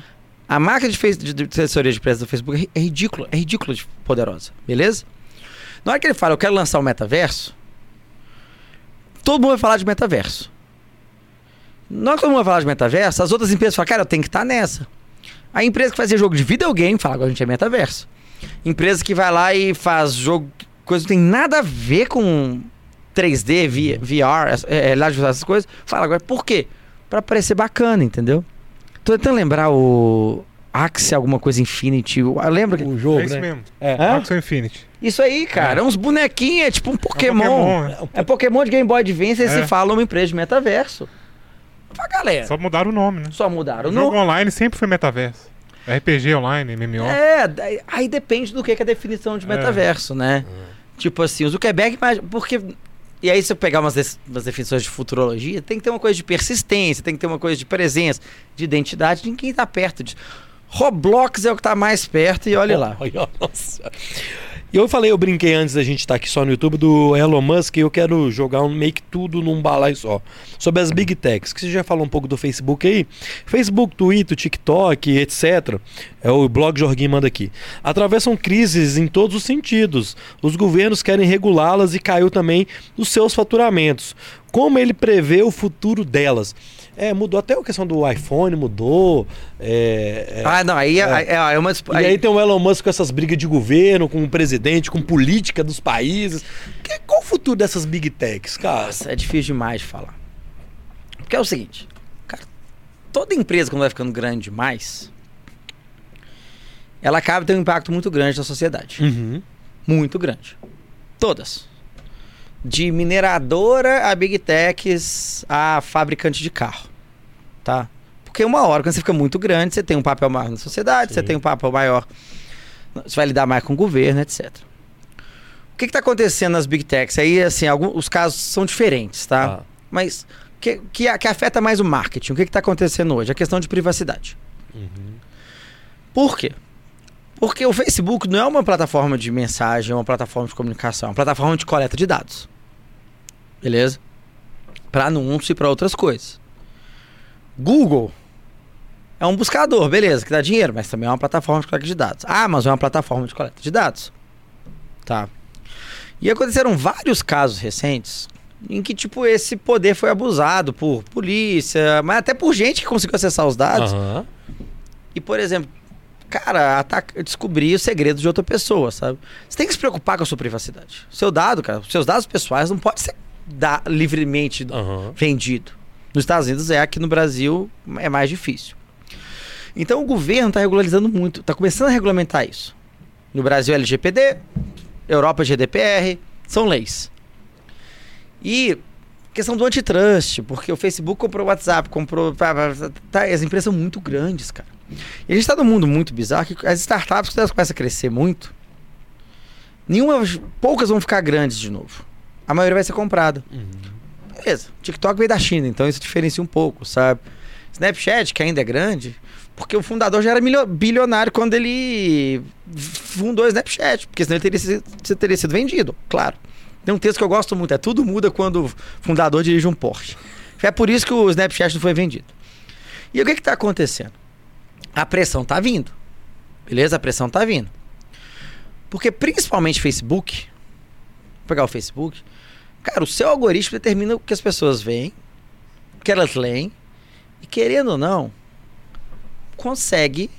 A máquina de, de, de, assessoria de imprensa do Facebook é, ridícula, é ridícula de poderosa, beleza? Na hora que ele fala, eu quero lançar o metaverso, todo mundo vai falar de metaverso. Na hora que todo mundo vai falar de metaverso, as outras empresas falam, cara, eu tenho que estar tá nessa. A empresa que fazia jogo de videogame fala, agora a gente é metaverso. Empresa que vai lá e faz jogo, coisa que não tem nada a ver com 3D, VR, é, é, essas coisas, fala agora, por quê? Pra parecer bacana, entendeu? Tô tentando lembrar o Axie alguma coisa Infinity. Lembra que
o jogo, é isso né? mesmo. É. Axie Infinity.
Isso aí, cara. É. é uns bonequinhos, é tipo um Pokémon. É, um Pokémon, né? é Pokémon de Game Boy Advance, aí é. você fala uma empresa de metaverso. Pra galera.
Só mudaram o nome, né?
Só mudaram
o nome. O jogo online sempre foi metaverso. RPG online, MMO.
É, aí depende do que é a definição de é. metaverso, né? Tipo assim, o Zuckerberg, porque e aí, se eu pegar umas, umas, definições de futurologia, tem que ter uma coisa de persistência, tem que ter uma coisa de presença, de identidade, de quem está perto disso. Roblox é o que está mais perto e olha lá. <laughs> Nossa.
E eu falei, eu brinquei antes da gente estar tá aqui só no YouTube do Elon Musk, e eu quero jogar um make tudo num balai só. Sobre as big techs, que você já falou um pouco do Facebook aí. Facebook, Twitter, TikTok, etc. É o blog Jorginho manda aqui. Atravessam crises em todos os sentidos. Os governos querem regulá-las e caiu também os seus faturamentos. Como ele prevê o futuro delas? É, mudou até a questão do iPhone, mudou. É,
é, ah, não, aí é, é, é uma.
E aí... aí tem o Elon Musk com essas brigas de governo, com o presidente, com política dos países. Que, qual o futuro dessas big techs, cara? Nossa,
é difícil demais de falar. Porque é o seguinte, cara, toda empresa, quando vai ficando grande demais, ela acaba tendo um impacto muito grande na sociedade.
Uhum.
Muito grande. Todas de mineradora a big techs a fabricante de carro, tá? Porque uma hora, quando você fica muito grande, você tem um papel maior na sociedade, Sim. você tem um papel maior, você vai lidar mais com o governo, etc. O que está acontecendo nas big techs? Aí, assim, alguns, os casos são diferentes, tá? Ah. Mas que, que, que, afeta mais o marketing. O que está acontecendo hoje? A questão de privacidade. Uhum. Por quê? Porque o Facebook não é uma plataforma de mensagem, é uma plataforma de comunicação, é uma plataforma de coleta de dados. Beleza? Para anúncio e para outras coisas. Google é um buscador, beleza, que dá dinheiro, mas também é uma plataforma de coleta de dados. A Amazon é uma plataforma de coleta de dados. Tá. E aconteceram vários casos recentes em que, tipo, esse poder foi abusado por polícia, mas até por gente que conseguiu acessar os dados. Uhum. E, por exemplo, cara, ataca, descobrir o segredo de outra pessoa, sabe? Você tem que se preocupar com a sua privacidade. Seu dado, cara, seus dados pessoais não pode ser dar livremente uhum. vendido. Nos Estados Unidos é, aqui no Brasil é mais difícil. Então o governo está regularizando muito, está começando a regulamentar isso. No Brasil LGPD, Europa GDPR, são leis. E questão do antitrust, porque o Facebook comprou o WhatsApp, comprou. Tá, as empresas são muito grandes, cara. E a gente está num mundo muito bizarro que as startups, quando elas começam a crescer muito, nenhuma, poucas vão ficar grandes de novo a maioria vai ser comprada. Uhum. Beleza. TikTok veio da China, então isso diferencia um pouco, sabe? Snapchat, que ainda é grande, porque o fundador já era bilionário quando ele fundou o Snapchat, porque senão ele teria sido, teria sido vendido, claro. Tem um texto que eu gosto muito, é tudo muda quando o fundador dirige um Porsche. É por isso que o Snapchat não foi vendido. E o que está acontecendo? A pressão está vindo. Beleza? A pressão está vindo. Porque principalmente Facebook, vou pegar o Facebook, Cara, o seu algoritmo determina o que as pessoas veem, o que elas leem, e querendo ou não, consegue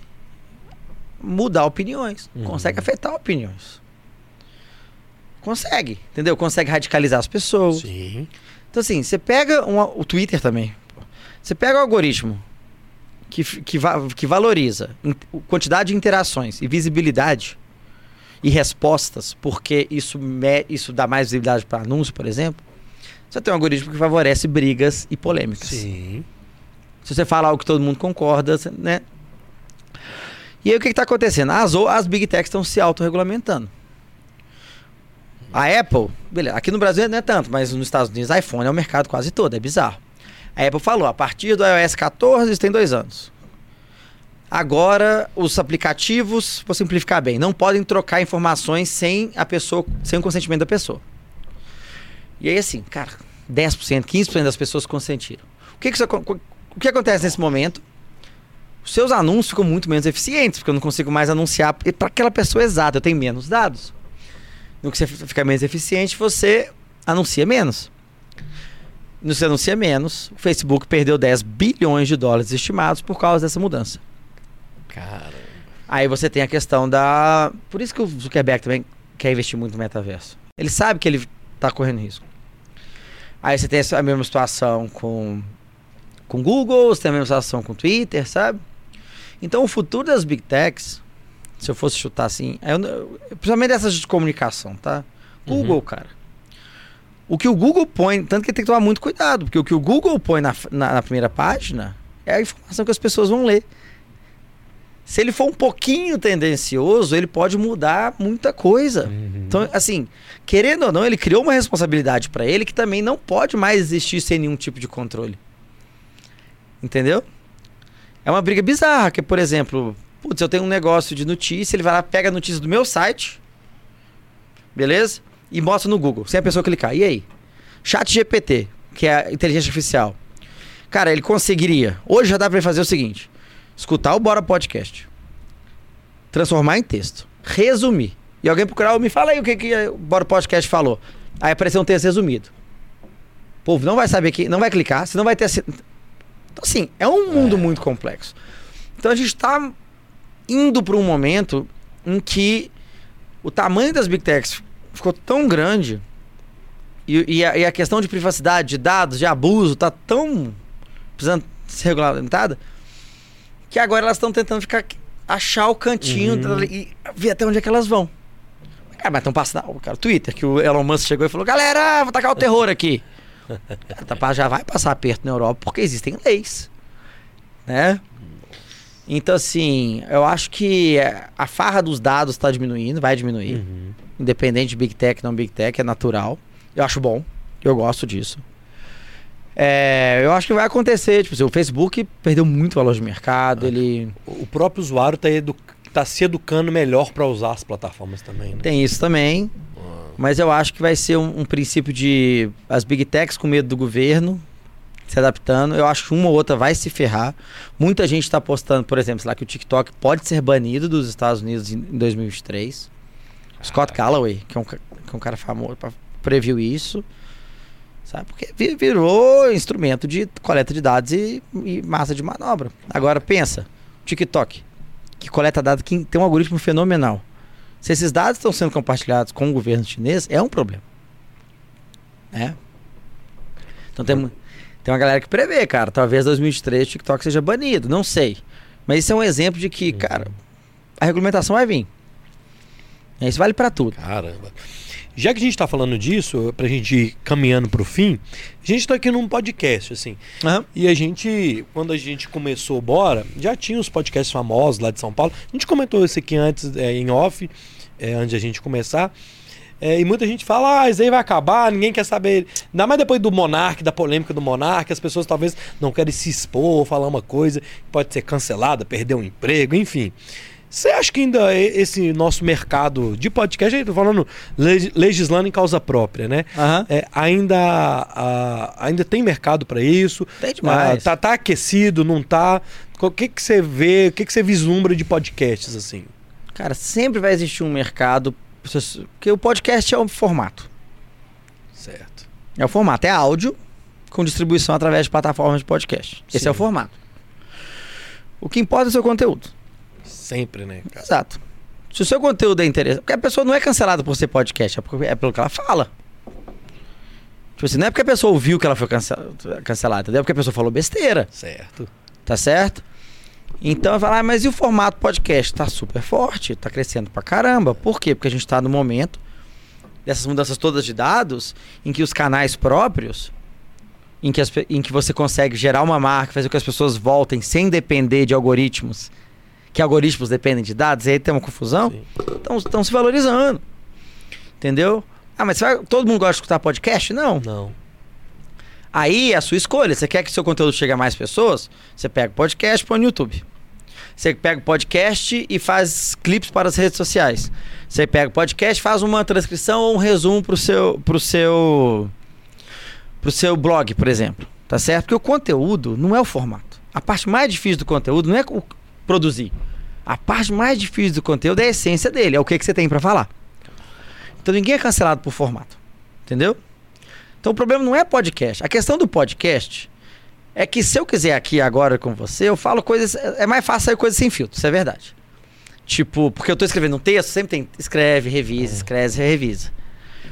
mudar opiniões, uhum. consegue afetar opiniões. Consegue, entendeu? Consegue radicalizar as pessoas.
Sim.
Então, assim, você pega um, o Twitter também. Você pega o algoritmo que, que, que valoriza quantidade de interações e visibilidade e respostas, porque isso, me, isso dá mais visibilidade para anúncio, por exemplo. você tem um algoritmo que favorece brigas e polêmicas.
Sim.
Se você fala algo que todo mundo concorda, né? E aí o que está acontecendo? As, as Big Techs estão se autorregulamentando. A Apple, beleza, aqui no Brasil não é tanto, mas nos Estados Unidos, iPhone é o mercado quase todo, é bizarro. A Apple falou, a partir do iOS 14 tem dois anos. Agora, os aplicativos, vou simplificar bem, não podem trocar informações sem a pessoa, sem o consentimento da pessoa. E aí, assim, cara, 10%, 15% das pessoas consentiram. O que, que, o que acontece nesse momento? Os seus anúncios ficam muito menos eficientes, porque eu não consigo mais anunciar para aquela pessoa exata, eu tenho menos dados. No que você fica menos eficiente, você anuncia menos. No que você anuncia menos, o Facebook perdeu 10 bilhões de dólares estimados por causa dessa mudança.
Caramba.
Aí você tem a questão da. Por isso que o Zuckerberg também quer investir muito no metaverso. Ele sabe que ele está correndo risco. Aí você tem a mesma situação com com Google, você tem a mesma situação com Twitter, sabe? Então o futuro das big techs, se eu fosse chutar assim, é, principalmente dessas de comunicação, tá? Google, uhum. cara. O que o Google põe, tanto que tem que tomar muito cuidado, porque o que o Google põe na, na, na primeira página é a informação que as pessoas vão ler. Se ele for um pouquinho tendencioso, ele pode mudar muita coisa. Uhum. Então, assim, querendo ou não, ele criou uma responsabilidade para ele que também não pode mais existir sem nenhum tipo de controle. Entendeu? É uma briga bizarra, que, por exemplo, putz, eu tenho um negócio de notícia, ele vai lá, pega a notícia do meu site, beleza? E mostra no Google, sem a pessoa clicar. E aí? Chat GPT, que é a inteligência artificial. Cara, ele conseguiria. Hoje já dá pra ele fazer o seguinte: escutar o Bora Podcast, transformar em texto, resumir. E alguém procurar, me fala aí o que, que o Bora Podcast falou. Aí apareceu um texto resumido. O povo não vai saber que, não vai clicar, você não vai ter. Então, assim, é um mundo é. muito complexo. Então a gente está indo para um momento em que o tamanho das big techs ficou tão grande e, e, a, e a, questão de privacidade, de dados, de abuso, está tão precisando ser regulamentada que agora elas estão tentando ficar achar o cantinho uhum. e ver até onde é que elas vão. Ah, mas estão passando. Cara, o Twitter, que o Elon Musk chegou e falou: galera, vou tacar o terror aqui. <laughs> já vai passar aperto na Europa porque existem leis. Né? Então, assim, eu acho que a farra dos dados está diminuindo, vai diminuir. Uhum. Independente de Big Tech, não Big Tech, é natural. Eu acho bom, eu gosto disso. É, eu acho que vai acontecer. Tipo, assim, o Facebook perdeu muito valor de mercado. Ah, ele...
O próprio usuário está edu... tá se educando melhor para usar as plataformas também. Né?
Tem isso também. Ah. Mas eu acho que vai ser um, um, princípio de as big techs com medo do governo se adaptando. Eu acho que uma ou outra vai se ferrar. Muita gente está apostando, por exemplo, lá que o TikTok pode ser banido dos Estados Unidos em 2023. Scott Calloway, que é um, que é um cara famoso, previu isso. Sabe? Porque virou instrumento de coleta de dados e, e massa de manobra. Agora pensa, TikTok, que coleta dados, que tem um algoritmo fenomenal. Se esses dados estão sendo compartilhados com o governo chinês, é um problema. Né? Então tem, tem uma galera que prevê, cara. Talvez 2023 o TikTok seja banido, não sei. Mas isso é um exemplo de que, cara, a regulamentação vai vir. Isso vale para tudo.
Caramba. Já que a gente está falando disso, para a gente ir caminhando para o fim, a gente está aqui num podcast, assim. Uhum. E a gente, quando a gente começou Bora, já tinha os podcasts famosos lá de São Paulo. A gente comentou isso aqui antes, é, em off, é, antes de a gente começar. É, e muita gente fala, ah, isso aí vai acabar, ninguém quer saber. Ainda mais depois do Monark, da polêmica do Monark, as pessoas talvez não querem se expor, falar uma coisa, pode ser cancelada, perder um emprego, enfim. Você acha que ainda esse nosso mercado de podcast, estou falando legislando em causa própria, né?
Uhum.
É, ainda, a, ainda tem mercado para isso?
Tem demais.
Ah, tá, tá aquecido, não tá? O que, que você vê, o que, que você vislumbra de podcasts assim?
Cara, sempre vai existir um mercado, porque o podcast é um formato.
Certo.
É o formato, é áudio com distribuição através de plataformas de podcast. Esse Sim. é o formato. O que importa é o seu conteúdo
sempre, né?
Cara? Exato. Se o seu conteúdo é interessante. Porque a pessoa não é cancelada por ser podcast, é, é pelo que ela fala. Tipo assim, não é porque a pessoa ouviu que ela foi cancelada, entendeu? É porque a pessoa falou besteira.
Certo.
Tá certo? Então, vai ah, mas e o formato podcast? Tá super forte, tá crescendo pra caramba. Por quê? Porque a gente tá no momento dessas mudanças todas de dados, em que os canais próprios, em que, as, em que você consegue gerar uma marca, fazer com que as pessoas voltem sem depender de algoritmos, que algoritmos dependem de dados, e aí tem uma confusão, estão se valorizando. Entendeu? Ah, mas vai, todo mundo gosta de escutar podcast? Não.
Não.
Aí é a sua escolha. Você quer que seu conteúdo chegue a mais pessoas? Você pega o podcast e põe no YouTube. Você pega o podcast e faz clipes para as redes sociais. Você pega o podcast, faz uma transcrição ou um resumo para o seu, pro seu, pro seu blog, por exemplo. Tá certo? Porque o conteúdo não é o formato. A parte mais difícil do conteúdo não é produzir. A parte mais difícil do conteúdo é a essência dele, é o que, que você tem para falar. Então ninguém é cancelado por formato. Entendeu? Então o problema não é podcast. A questão do podcast é que se eu quiser aqui agora com você, eu falo coisas. É mais fácil sair coisas sem filtro, isso é verdade. Tipo, porque eu tô escrevendo um texto, sempre tem. Escreve, revisa, é. escreve, revisa.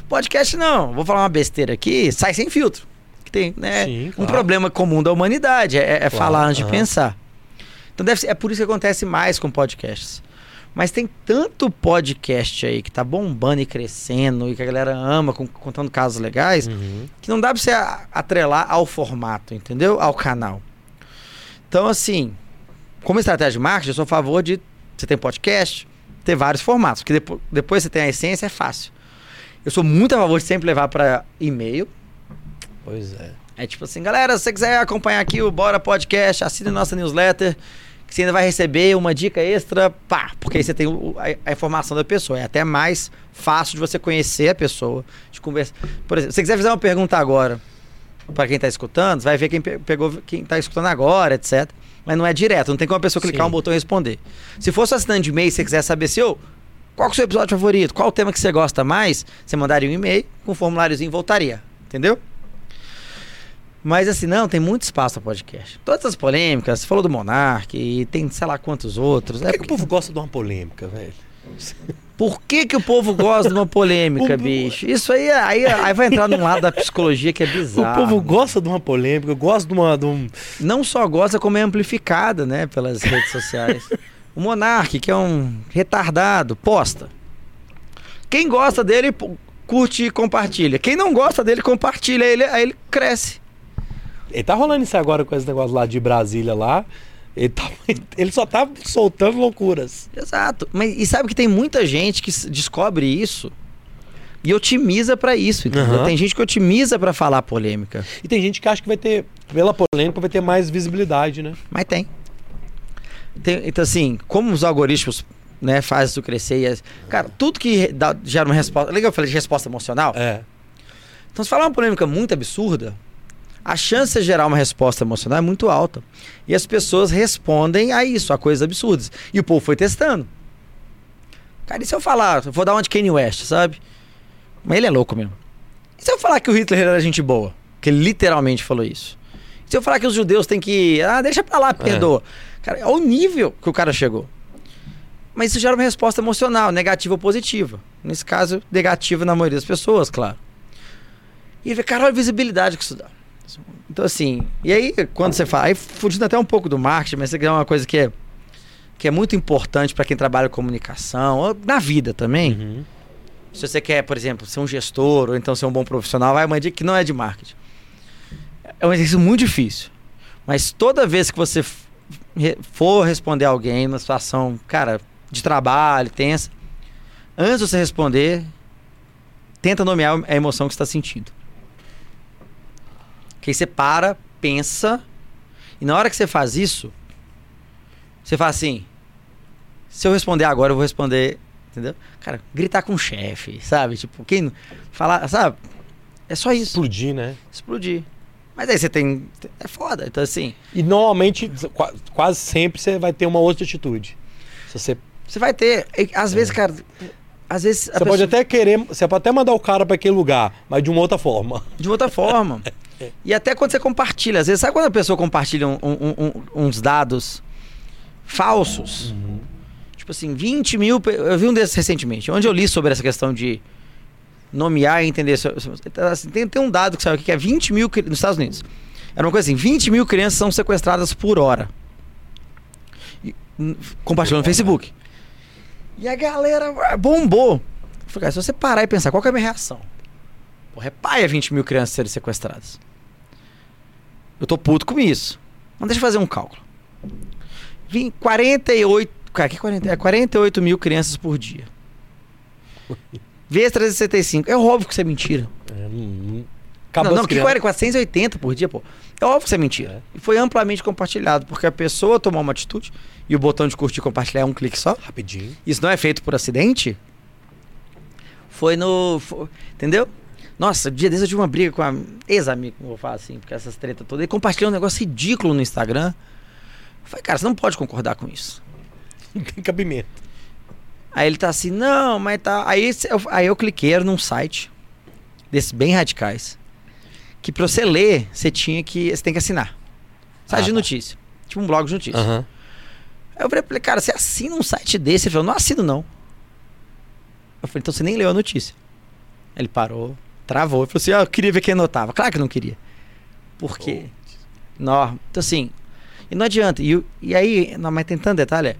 Podcast não. Vou falar uma besteira aqui, sai sem filtro. Que tem, né? Sim, claro. Um problema comum da humanidade é, é claro, falar antes uhum. de pensar. Então deve ser, é por isso que acontece mais com podcasts. Mas tem tanto podcast aí que tá bombando e crescendo e que a galera ama, com, contando casos legais, uhum. que não dá pra você atrelar ao formato, entendeu? Ao canal. Então, assim, como estratégia de marketing, eu sou a favor de você tem podcast, ter vários formatos, porque depois, depois você tem a essência, é fácil. Eu sou muito a favor de sempre levar para e-mail.
Pois é.
É tipo assim, galera, se você quiser acompanhar aqui o Bora Podcast, assine nossa newsletter que você ainda vai receber uma dica extra, pá, porque aí você tem a, a, informação da pessoa. É até mais fácil de você conhecer a pessoa, de conversar. Por exemplo, se você quiser fazer uma pergunta agora para quem está escutando, você vai ver quem pegou, quem está escutando agora, etc. Mas não é direto, não tem como a pessoa clicar Sim. um botão e responder. Se fosse assinante de e-mail e você quiser saber se eu. Qual é o seu episódio favorito? Qual o tema que você gosta mais? Você mandaria um e-mail com um formuláriozinho e voltaria. Entendeu? Mas assim, não, tem muito espaço para podcast. Todas as polêmicas, você falou do Monark e tem sei lá quantos outros.
Por que, é porque... que o povo gosta de uma polêmica, velho?
Por que, que o povo gosta de uma polêmica, <laughs> bicho? Isso aí, aí, aí vai entrar num lado da psicologia que é bizarro.
O povo gosta de uma polêmica, gosta de uma. De um...
Não só gosta, como é amplificada, né, pelas redes sociais. o Monark, que é um retardado, posta. Quem gosta dele, curte e compartilha. Quem não gosta dele, compartilha. Aí ele, aí ele cresce.
Ele tá rolando isso agora com esse negócio lá de Brasília lá. Ele, tá, <laughs> ele só tá soltando loucuras.
Exato. Mas e sabe que tem muita gente que descobre isso e otimiza para isso, Uhum. Tem gente que otimiza para falar polêmica.
E tem gente que acha que vai ter, pela polêmica, vai ter mais visibilidade, né?
Mas tem. tem então, assim, como os algoritmos né, fazem isso crescer. E, cara, tudo que dá, gera uma resposta. Legal, eu falei de resposta emocional.
É.
Então, se falar uma polêmica muito absurda, a chance de gerar uma resposta emocional é muito alta. E as pessoas respondem a isso, a coisas absurdas. E o povo foi testando. Cara, e se eu falar, eu vou dar uma de Kanye West, sabe? Mas ele é louco mesmo. E se eu falar que o Hitler era gente boa? Que ele literalmente falou isso. E se eu falar que os judeus têm que. Ah, deixa pra lá, perdoa. É. Cara, é o nível que o cara chegou. Mas isso gera uma resposta emocional, negativa ou positiva. Nesse caso, negativa na maioria das pessoas, claro. E ele vê, cara, olha a visibilidade que isso dá. Então, assim, e aí, quando você fala, aí fugindo até um pouco do marketing, mas isso é uma coisa que é, que é muito importante para quem trabalha com comunicação, ou na vida também. Uhum. Se você quer, por exemplo, ser um gestor, ou então ser um bom profissional, vai uma dica que não é de marketing. É um exercício muito difícil. Mas toda vez que você for responder alguém numa situação, cara, de trabalho, tensa, antes de você responder, tenta nomear a emoção que você está sentindo. Que aí você para, pensa, e na hora que você faz isso, você fala assim: se eu responder agora, eu vou responder. Entendeu? Cara, gritar com o chefe, sabe? Tipo, quem. Falar, sabe? É só isso.
Explodir, né?
Explodir. Mas aí você tem. É foda. Então, assim.
E normalmente, quase sempre, você vai ter uma outra atitude. Se você.
Você vai ter. Às é. vezes, cara. Às vezes.
Você pessoa... pode até querer. Você pode até mandar o cara para aquele lugar, mas de uma outra forma.
De outra forma. <laughs> E até quando você compartilha, às vezes, sabe quando a pessoa compartilha um, um, um, uns dados falsos? Uhum. Tipo assim, 20 mil. Eu vi um desses recentemente, onde eu li sobre essa questão de nomear e entender. Assim, tem, tem um dado que saiu aqui que é 20 mil nos Estados Unidos. Era uma coisa assim: 20 mil crianças são sequestradas por hora. E, compartilhando no Facebook. E a galera bombou. falei, cara, se você parar e pensar, qual que é a minha reação? Porra, é paia 20 mil crianças serem sequestradas. Eu tô puto com isso. Mas deixa eu fazer um cálculo. Vim 48. Cara, que 40, é 48 mil crianças por dia. Vezes 365. É óbvio que isso é mentira. É, não, não, não que 480 por dia, pô. É óbvio que isso é mentira. É. E foi amplamente compartilhado, porque a pessoa tomou uma atitude e o botão de curtir e compartilhar é um clique só.
Rapidinho.
Isso não é feito por acidente. Foi no. Foi, entendeu? Nossa, dia desse eu tive uma briga com a ex-amigo, vou falar assim, porque essas tretas todas. Ele compartilhou um negócio ridículo no Instagram. Eu falei, cara, você não pode concordar com isso.
Não tem cabimento.
Aí ele tá assim, não, mas tá. Aí eu, aí eu cliquei num site desses bem radicais. Que pra você ler, você tinha que. Você tem que assinar. Site ah, de tá. notícia. Tipo um blog de notícia. Uhum. Aí eu falei, cara, você assina um site desse? Ele falou, não assino não. Eu falei, então você nem leu a notícia. Ele parou, travou e falou assim: ah, eu queria ver quem anotava. Claro que não queria. Por quê? Não, então assim, e não adianta. E, e aí, não, mas tem tanto detalhe,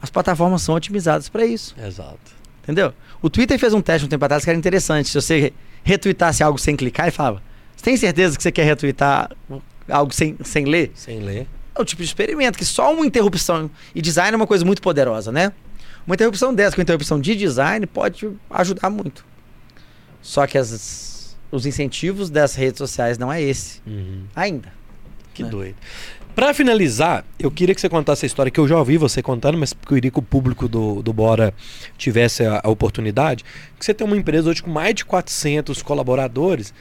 as plataformas são otimizadas para isso.
Exato.
Entendeu? O Twitter fez um teste um tempo atrás que era interessante. Se você retweetasse algo sem clicar, ele falava: Você tem certeza que você quer retweetar algo sem, sem ler?
Sem ler.
É o tipo de experimento que só uma interrupção. E design é uma coisa muito poderosa, né? Uma interrupção dessa, com interrupção de design, pode ajudar muito. Só que as, os incentivos das redes sociais não é esse. Uhum. Ainda.
Que né? doido. Para finalizar, eu queria que você contasse a história que eu já ouvi você contando, mas eu queria que o público do, do Bora tivesse a, a oportunidade. Que você tem uma empresa hoje com mais de 400 colaboradores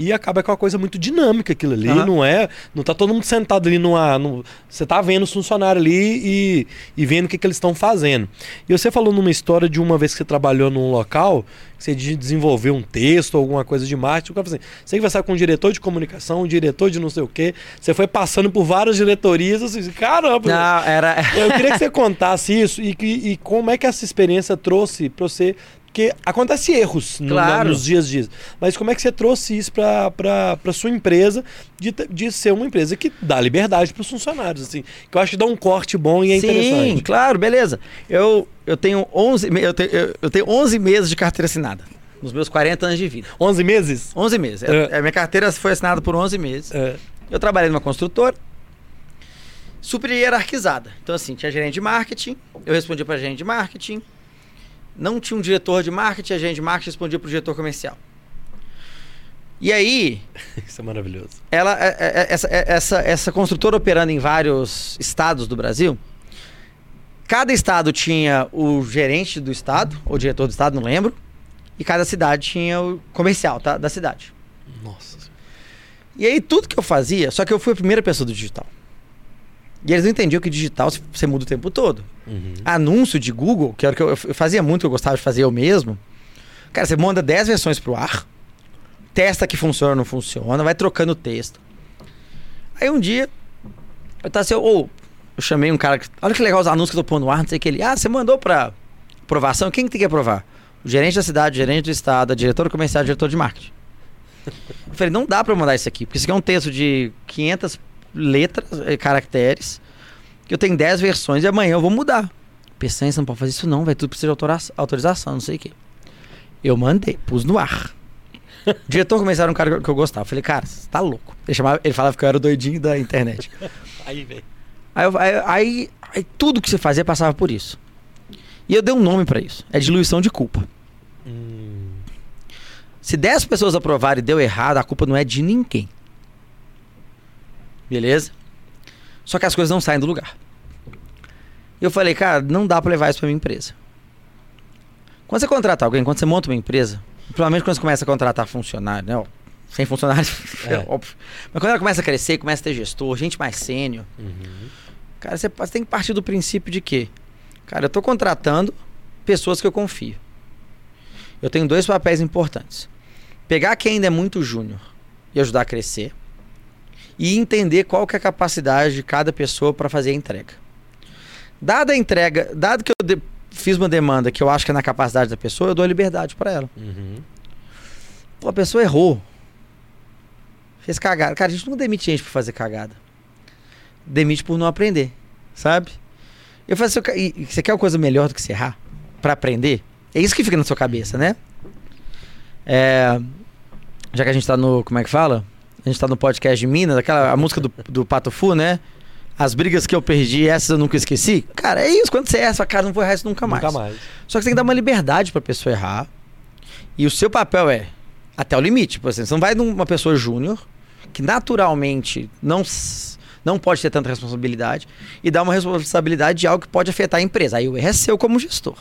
e acaba com uma coisa muito dinâmica aquilo ali, uhum. não é? Não tá todo mundo sentado ali numa. No, você tá vendo os funcionários ali e, e vendo o que, que eles estão fazendo. E você falou numa história de uma vez que você trabalhou num local, que você desenvolveu um texto, alguma coisa de marketing, assim, você conversar com um diretor de comunicação, um diretor de não sei o quê, você foi passando por várias diretorias, assim, caramba!
Não, era.
Eu queria que você contasse isso e, e, e como é que essa experiência trouxe para você porque acontece erros claro. no, nos dias a dias. Mas como é que você trouxe isso para sua empresa de, de ser uma empresa que dá liberdade para os funcionários, assim? Que eu acho que dá um corte bom e é Sim, interessante. Sim,
claro, beleza. Eu, eu, tenho 11, eu, tenho, eu tenho 11 meses de carteira assinada. Nos meus 40 anos de vida.
11 meses?
11 meses. É. A minha carteira foi assinada por 11 meses. É. Eu trabalhei numa construtora, super hierarquizada. Então, assim, tinha gerente de marketing, eu respondia para gerente de marketing, não tinha um diretor de marketing, a gente de marketing respondia para o diretor comercial. E aí. <laughs>
Isso é maravilhoso.
Ela, é, é, é, essa, essa, essa construtora operando em vários estados do Brasil. Cada estado tinha o gerente do estado, ou diretor do estado, não lembro. E cada cidade tinha o comercial tá, da cidade.
Nossa.
E aí tudo que eu fazia, só que eu fui a primeira pessoa do digital. E eles não entendiam que digital você muda o tempo todo. Uhum. Anúncio de Google, que era o que eu, eu fazia muito, eu gostava de fazer eu mesmo. Cara, você manda 10 versões pro ar, testa que funciona ou não funciona, vai trocando o texto. Aí um dia, eu tava assim, ou oh, eu chamei um cara que. Olha que legal os anúncios que eu tô pondo no ar, não sei o que ele. Ah, você mandou pra aprovação? Quem que tem que aprovar? O gerente da cidade, o gerente do estado, a diretora comercial, o diretor de marketing. Eu falei, não dá pra mandar isso aqui, porque isso aqui é um texto de 500 letras, eh, caracteres. Que eu tenho 10 versões e amanhã eu vou mudar. Pensei, você não pode fazer isso não, vai tudo precisa de autorização, não sei o quê. Eu mandei, pus no ar. O diretor começaram um cara que eu gostava. Falei, cara, você tá louco. Ele, chamava, ele falava que eu era o doidinho da internet. <laughs>
aí, velho.
Aí, aí, aí, aí, tudo que você fazia passava por isso. E eu dei um nome para isso. É diluição de culpa. Hum. Se 10 pessoas aprovarem e deu errado, a culpa não é de ninguém. Beleza? Só que as coisas não saem do lugar. E eu falei, cara, não dá para levar isso pra minha empresa. Quando você contrata alguém, quando você monta uma empresa, provavelmente quando você começa a contratar funcionário, né? Sem funcionário, <laughs> é. é óbvio. Mas quando ela começa a crescer, começa a ter gestor, gente mais sênior, uhum. cara, você, você tem que partir do princípio de que, cara, eu tô contratando pessoas que eu confio. Eu tenho dois papéis importantes. Pegar quem ainda é muito júnior e ajudar a crescer e entender qual que é a capacidade de cada pessoa para fazer a entrega. Dada a entrega, dado que eu de, fiz uma demanda que eu acho que é na capacidade da pessoa, eu dou liberdade para ela. Uhum. Pô, a pessoa errou. Fez cagada. Cara, a gente não demite gente por fazer cagada. Demite por não aprender, sabe? Eu faço assim, você quer uma coisa melhor do que se errar? Para aprender? É isso que fica na sua cabeça, né? É, já que a gente tá no. Como é que fala? A gente tá no podcast de Minas, aquela a música do, do Pato Fu, né? As brigas que eu perdi, essas eu nunca esqueci. Cara, é isso. Quando você erra, sua cara não vou errar isso nunca mais.
Nunca mais.
Só que você tem que dar uma liberdade pra pessoa errar. E o seu papel é até o limite. Tipo assim, você não vai numa pessoa júnior, que naturalmente não, não pode ter tanta responsabilidade, e dar uma responsabilidade de algo que pode afetar a empresa. Aí o erro é seu como gestor.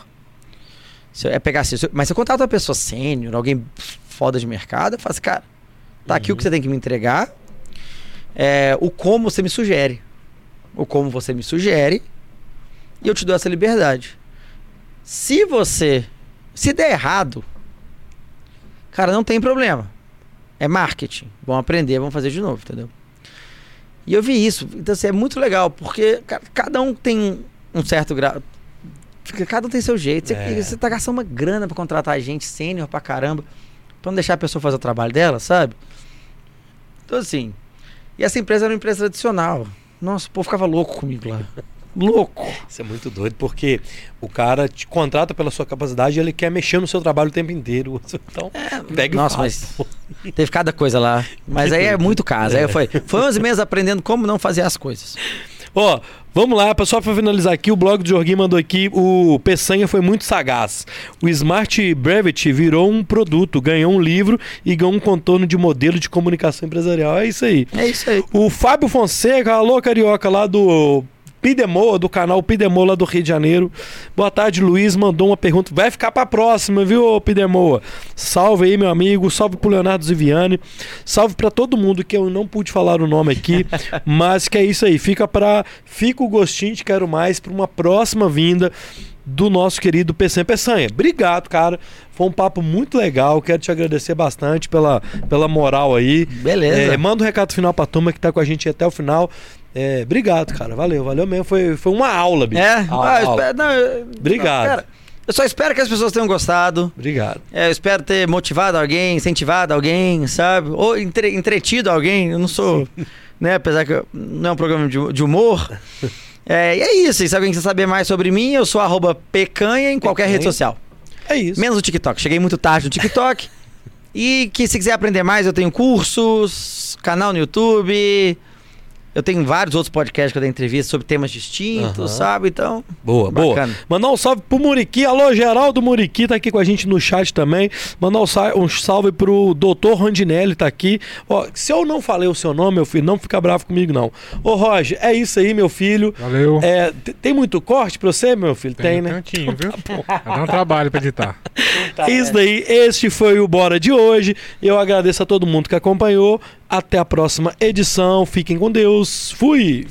Se é pegar assim, mas se eu uma pessoa sênior, alguém foda de mercado, eu faço, cara, tá aqui o que você tem que me entregar. É, o como você me sugere. O como você me sugere. E eu te dou essa liberdade. Se você. Se der errado, cara, não tem problema. É marketing. Vamos aprender, vamos fazer de novo, entendeu? E eu vi isso. Então, assim, é muito legal, porque ca- cada um tem um certo grau. Cada um tem seu jeito. Você,
É.
você tá gastando uma grana pra contratar gente sênior pra caramba. Pra não deixar a pessoa fazer o trabalho dela, sabe? Então, assim. E essa empresa era uma empresa tradicional. Nossa, o povo ficava louco comigo lá. Louco.
Isso é muito doido, porque o cara te contrata pela sua capacidade e ele quer mexer no seu trabalho o tempo inteiro. <laughs> Então, pega e
Nossa,
faz.
mas teve cada coisa lá. Mas aí é muito caso. Aí foi, foi 11 meses aprendendo como não fazer as coisas.
Ó, vamos lá, só para finalizar aqui, o blog do Jorginho mandou aqui, o Peçanha foi muito sagaz. O Smart Brevity virou um produto, ganhou um livro e ganhou um contorno de modelo de comunicação empresarial. É isso aí.
É isso aí.
O Fábio Fonseca, alô carioca lá do Pidemoa, do canal Pidemoa lá do Rio de Janeiro. Boa tarde, Luiz. Mandou uma pergunta. Vai ficar pra próxima, viu, Pidemoa? Salve aí, meu amigo. Salve pro Leonardo Ziviani. Salve pra todo mundo que eu não pude falar o nome aqui. <laughs> mas que é isso aí. Fica para Fica o gostinho de quero mais pra uma próxima vinda do nosso querido Peçanha Peçanha. Obrigado, cara. Foi um papo muito legal. Quero te agradecer bastante pela, pela moral aí.
Beleza.
É, manda um recado final pra turma que tá com a gente até o final. É, obrigado, cara. Valeu, valeu mesmo. Foi, foi uma aula, bicho.
É?
Aula,
Ah,
aula.
espero- não,
Obrigado.
não, cara, eu só espero que as pessoas tenham gostado.
Obrigado.
É, eu espero ter motivado alguém, incentivado alguém, sabe? Ou entre- entretido alguém. Eu não sou, né? Apesar que não é um programa de, de humor. <laughs> É, e é isso. E se alguém quiser saber mais sobre mim, eu sou arroba pecanha em qualquer
Pecanha.
rede social.
É isso.
Menos o TikTok. Cheguei muito tarde no TikTok. <laughs> e que se quiser aprender mais, eu tenho cursos, canal no YouTube. Eu tenho vários outros podcasts que eu dei entrevista sobre temas distintos,
Aham.
sabe? Então,
Boa, boa.
Bacana.
Mandar um salve pro Muriqui. Alô, Geraldo Muriqui tá aqui com a gente no chat também. Mandar um, sa- um salve pro Dr. Randinelli, tá aqui. Ó, se eu não falei o seu nome, meu filho, não fica bravo comigo, não. Ô, Roger, é isso aí, meu filho.
Valeu.
É, tem muito corte pra você, meu filho? Tem, né?
Tantinho, viu? <laughs> Vai dar um trabalho pra editar.
É isso daí. Este foi o Bora de hoje. Eu agradeço a todo mundo que acompanhou. Até a próxima edição. Fiquem com Deus. Fui.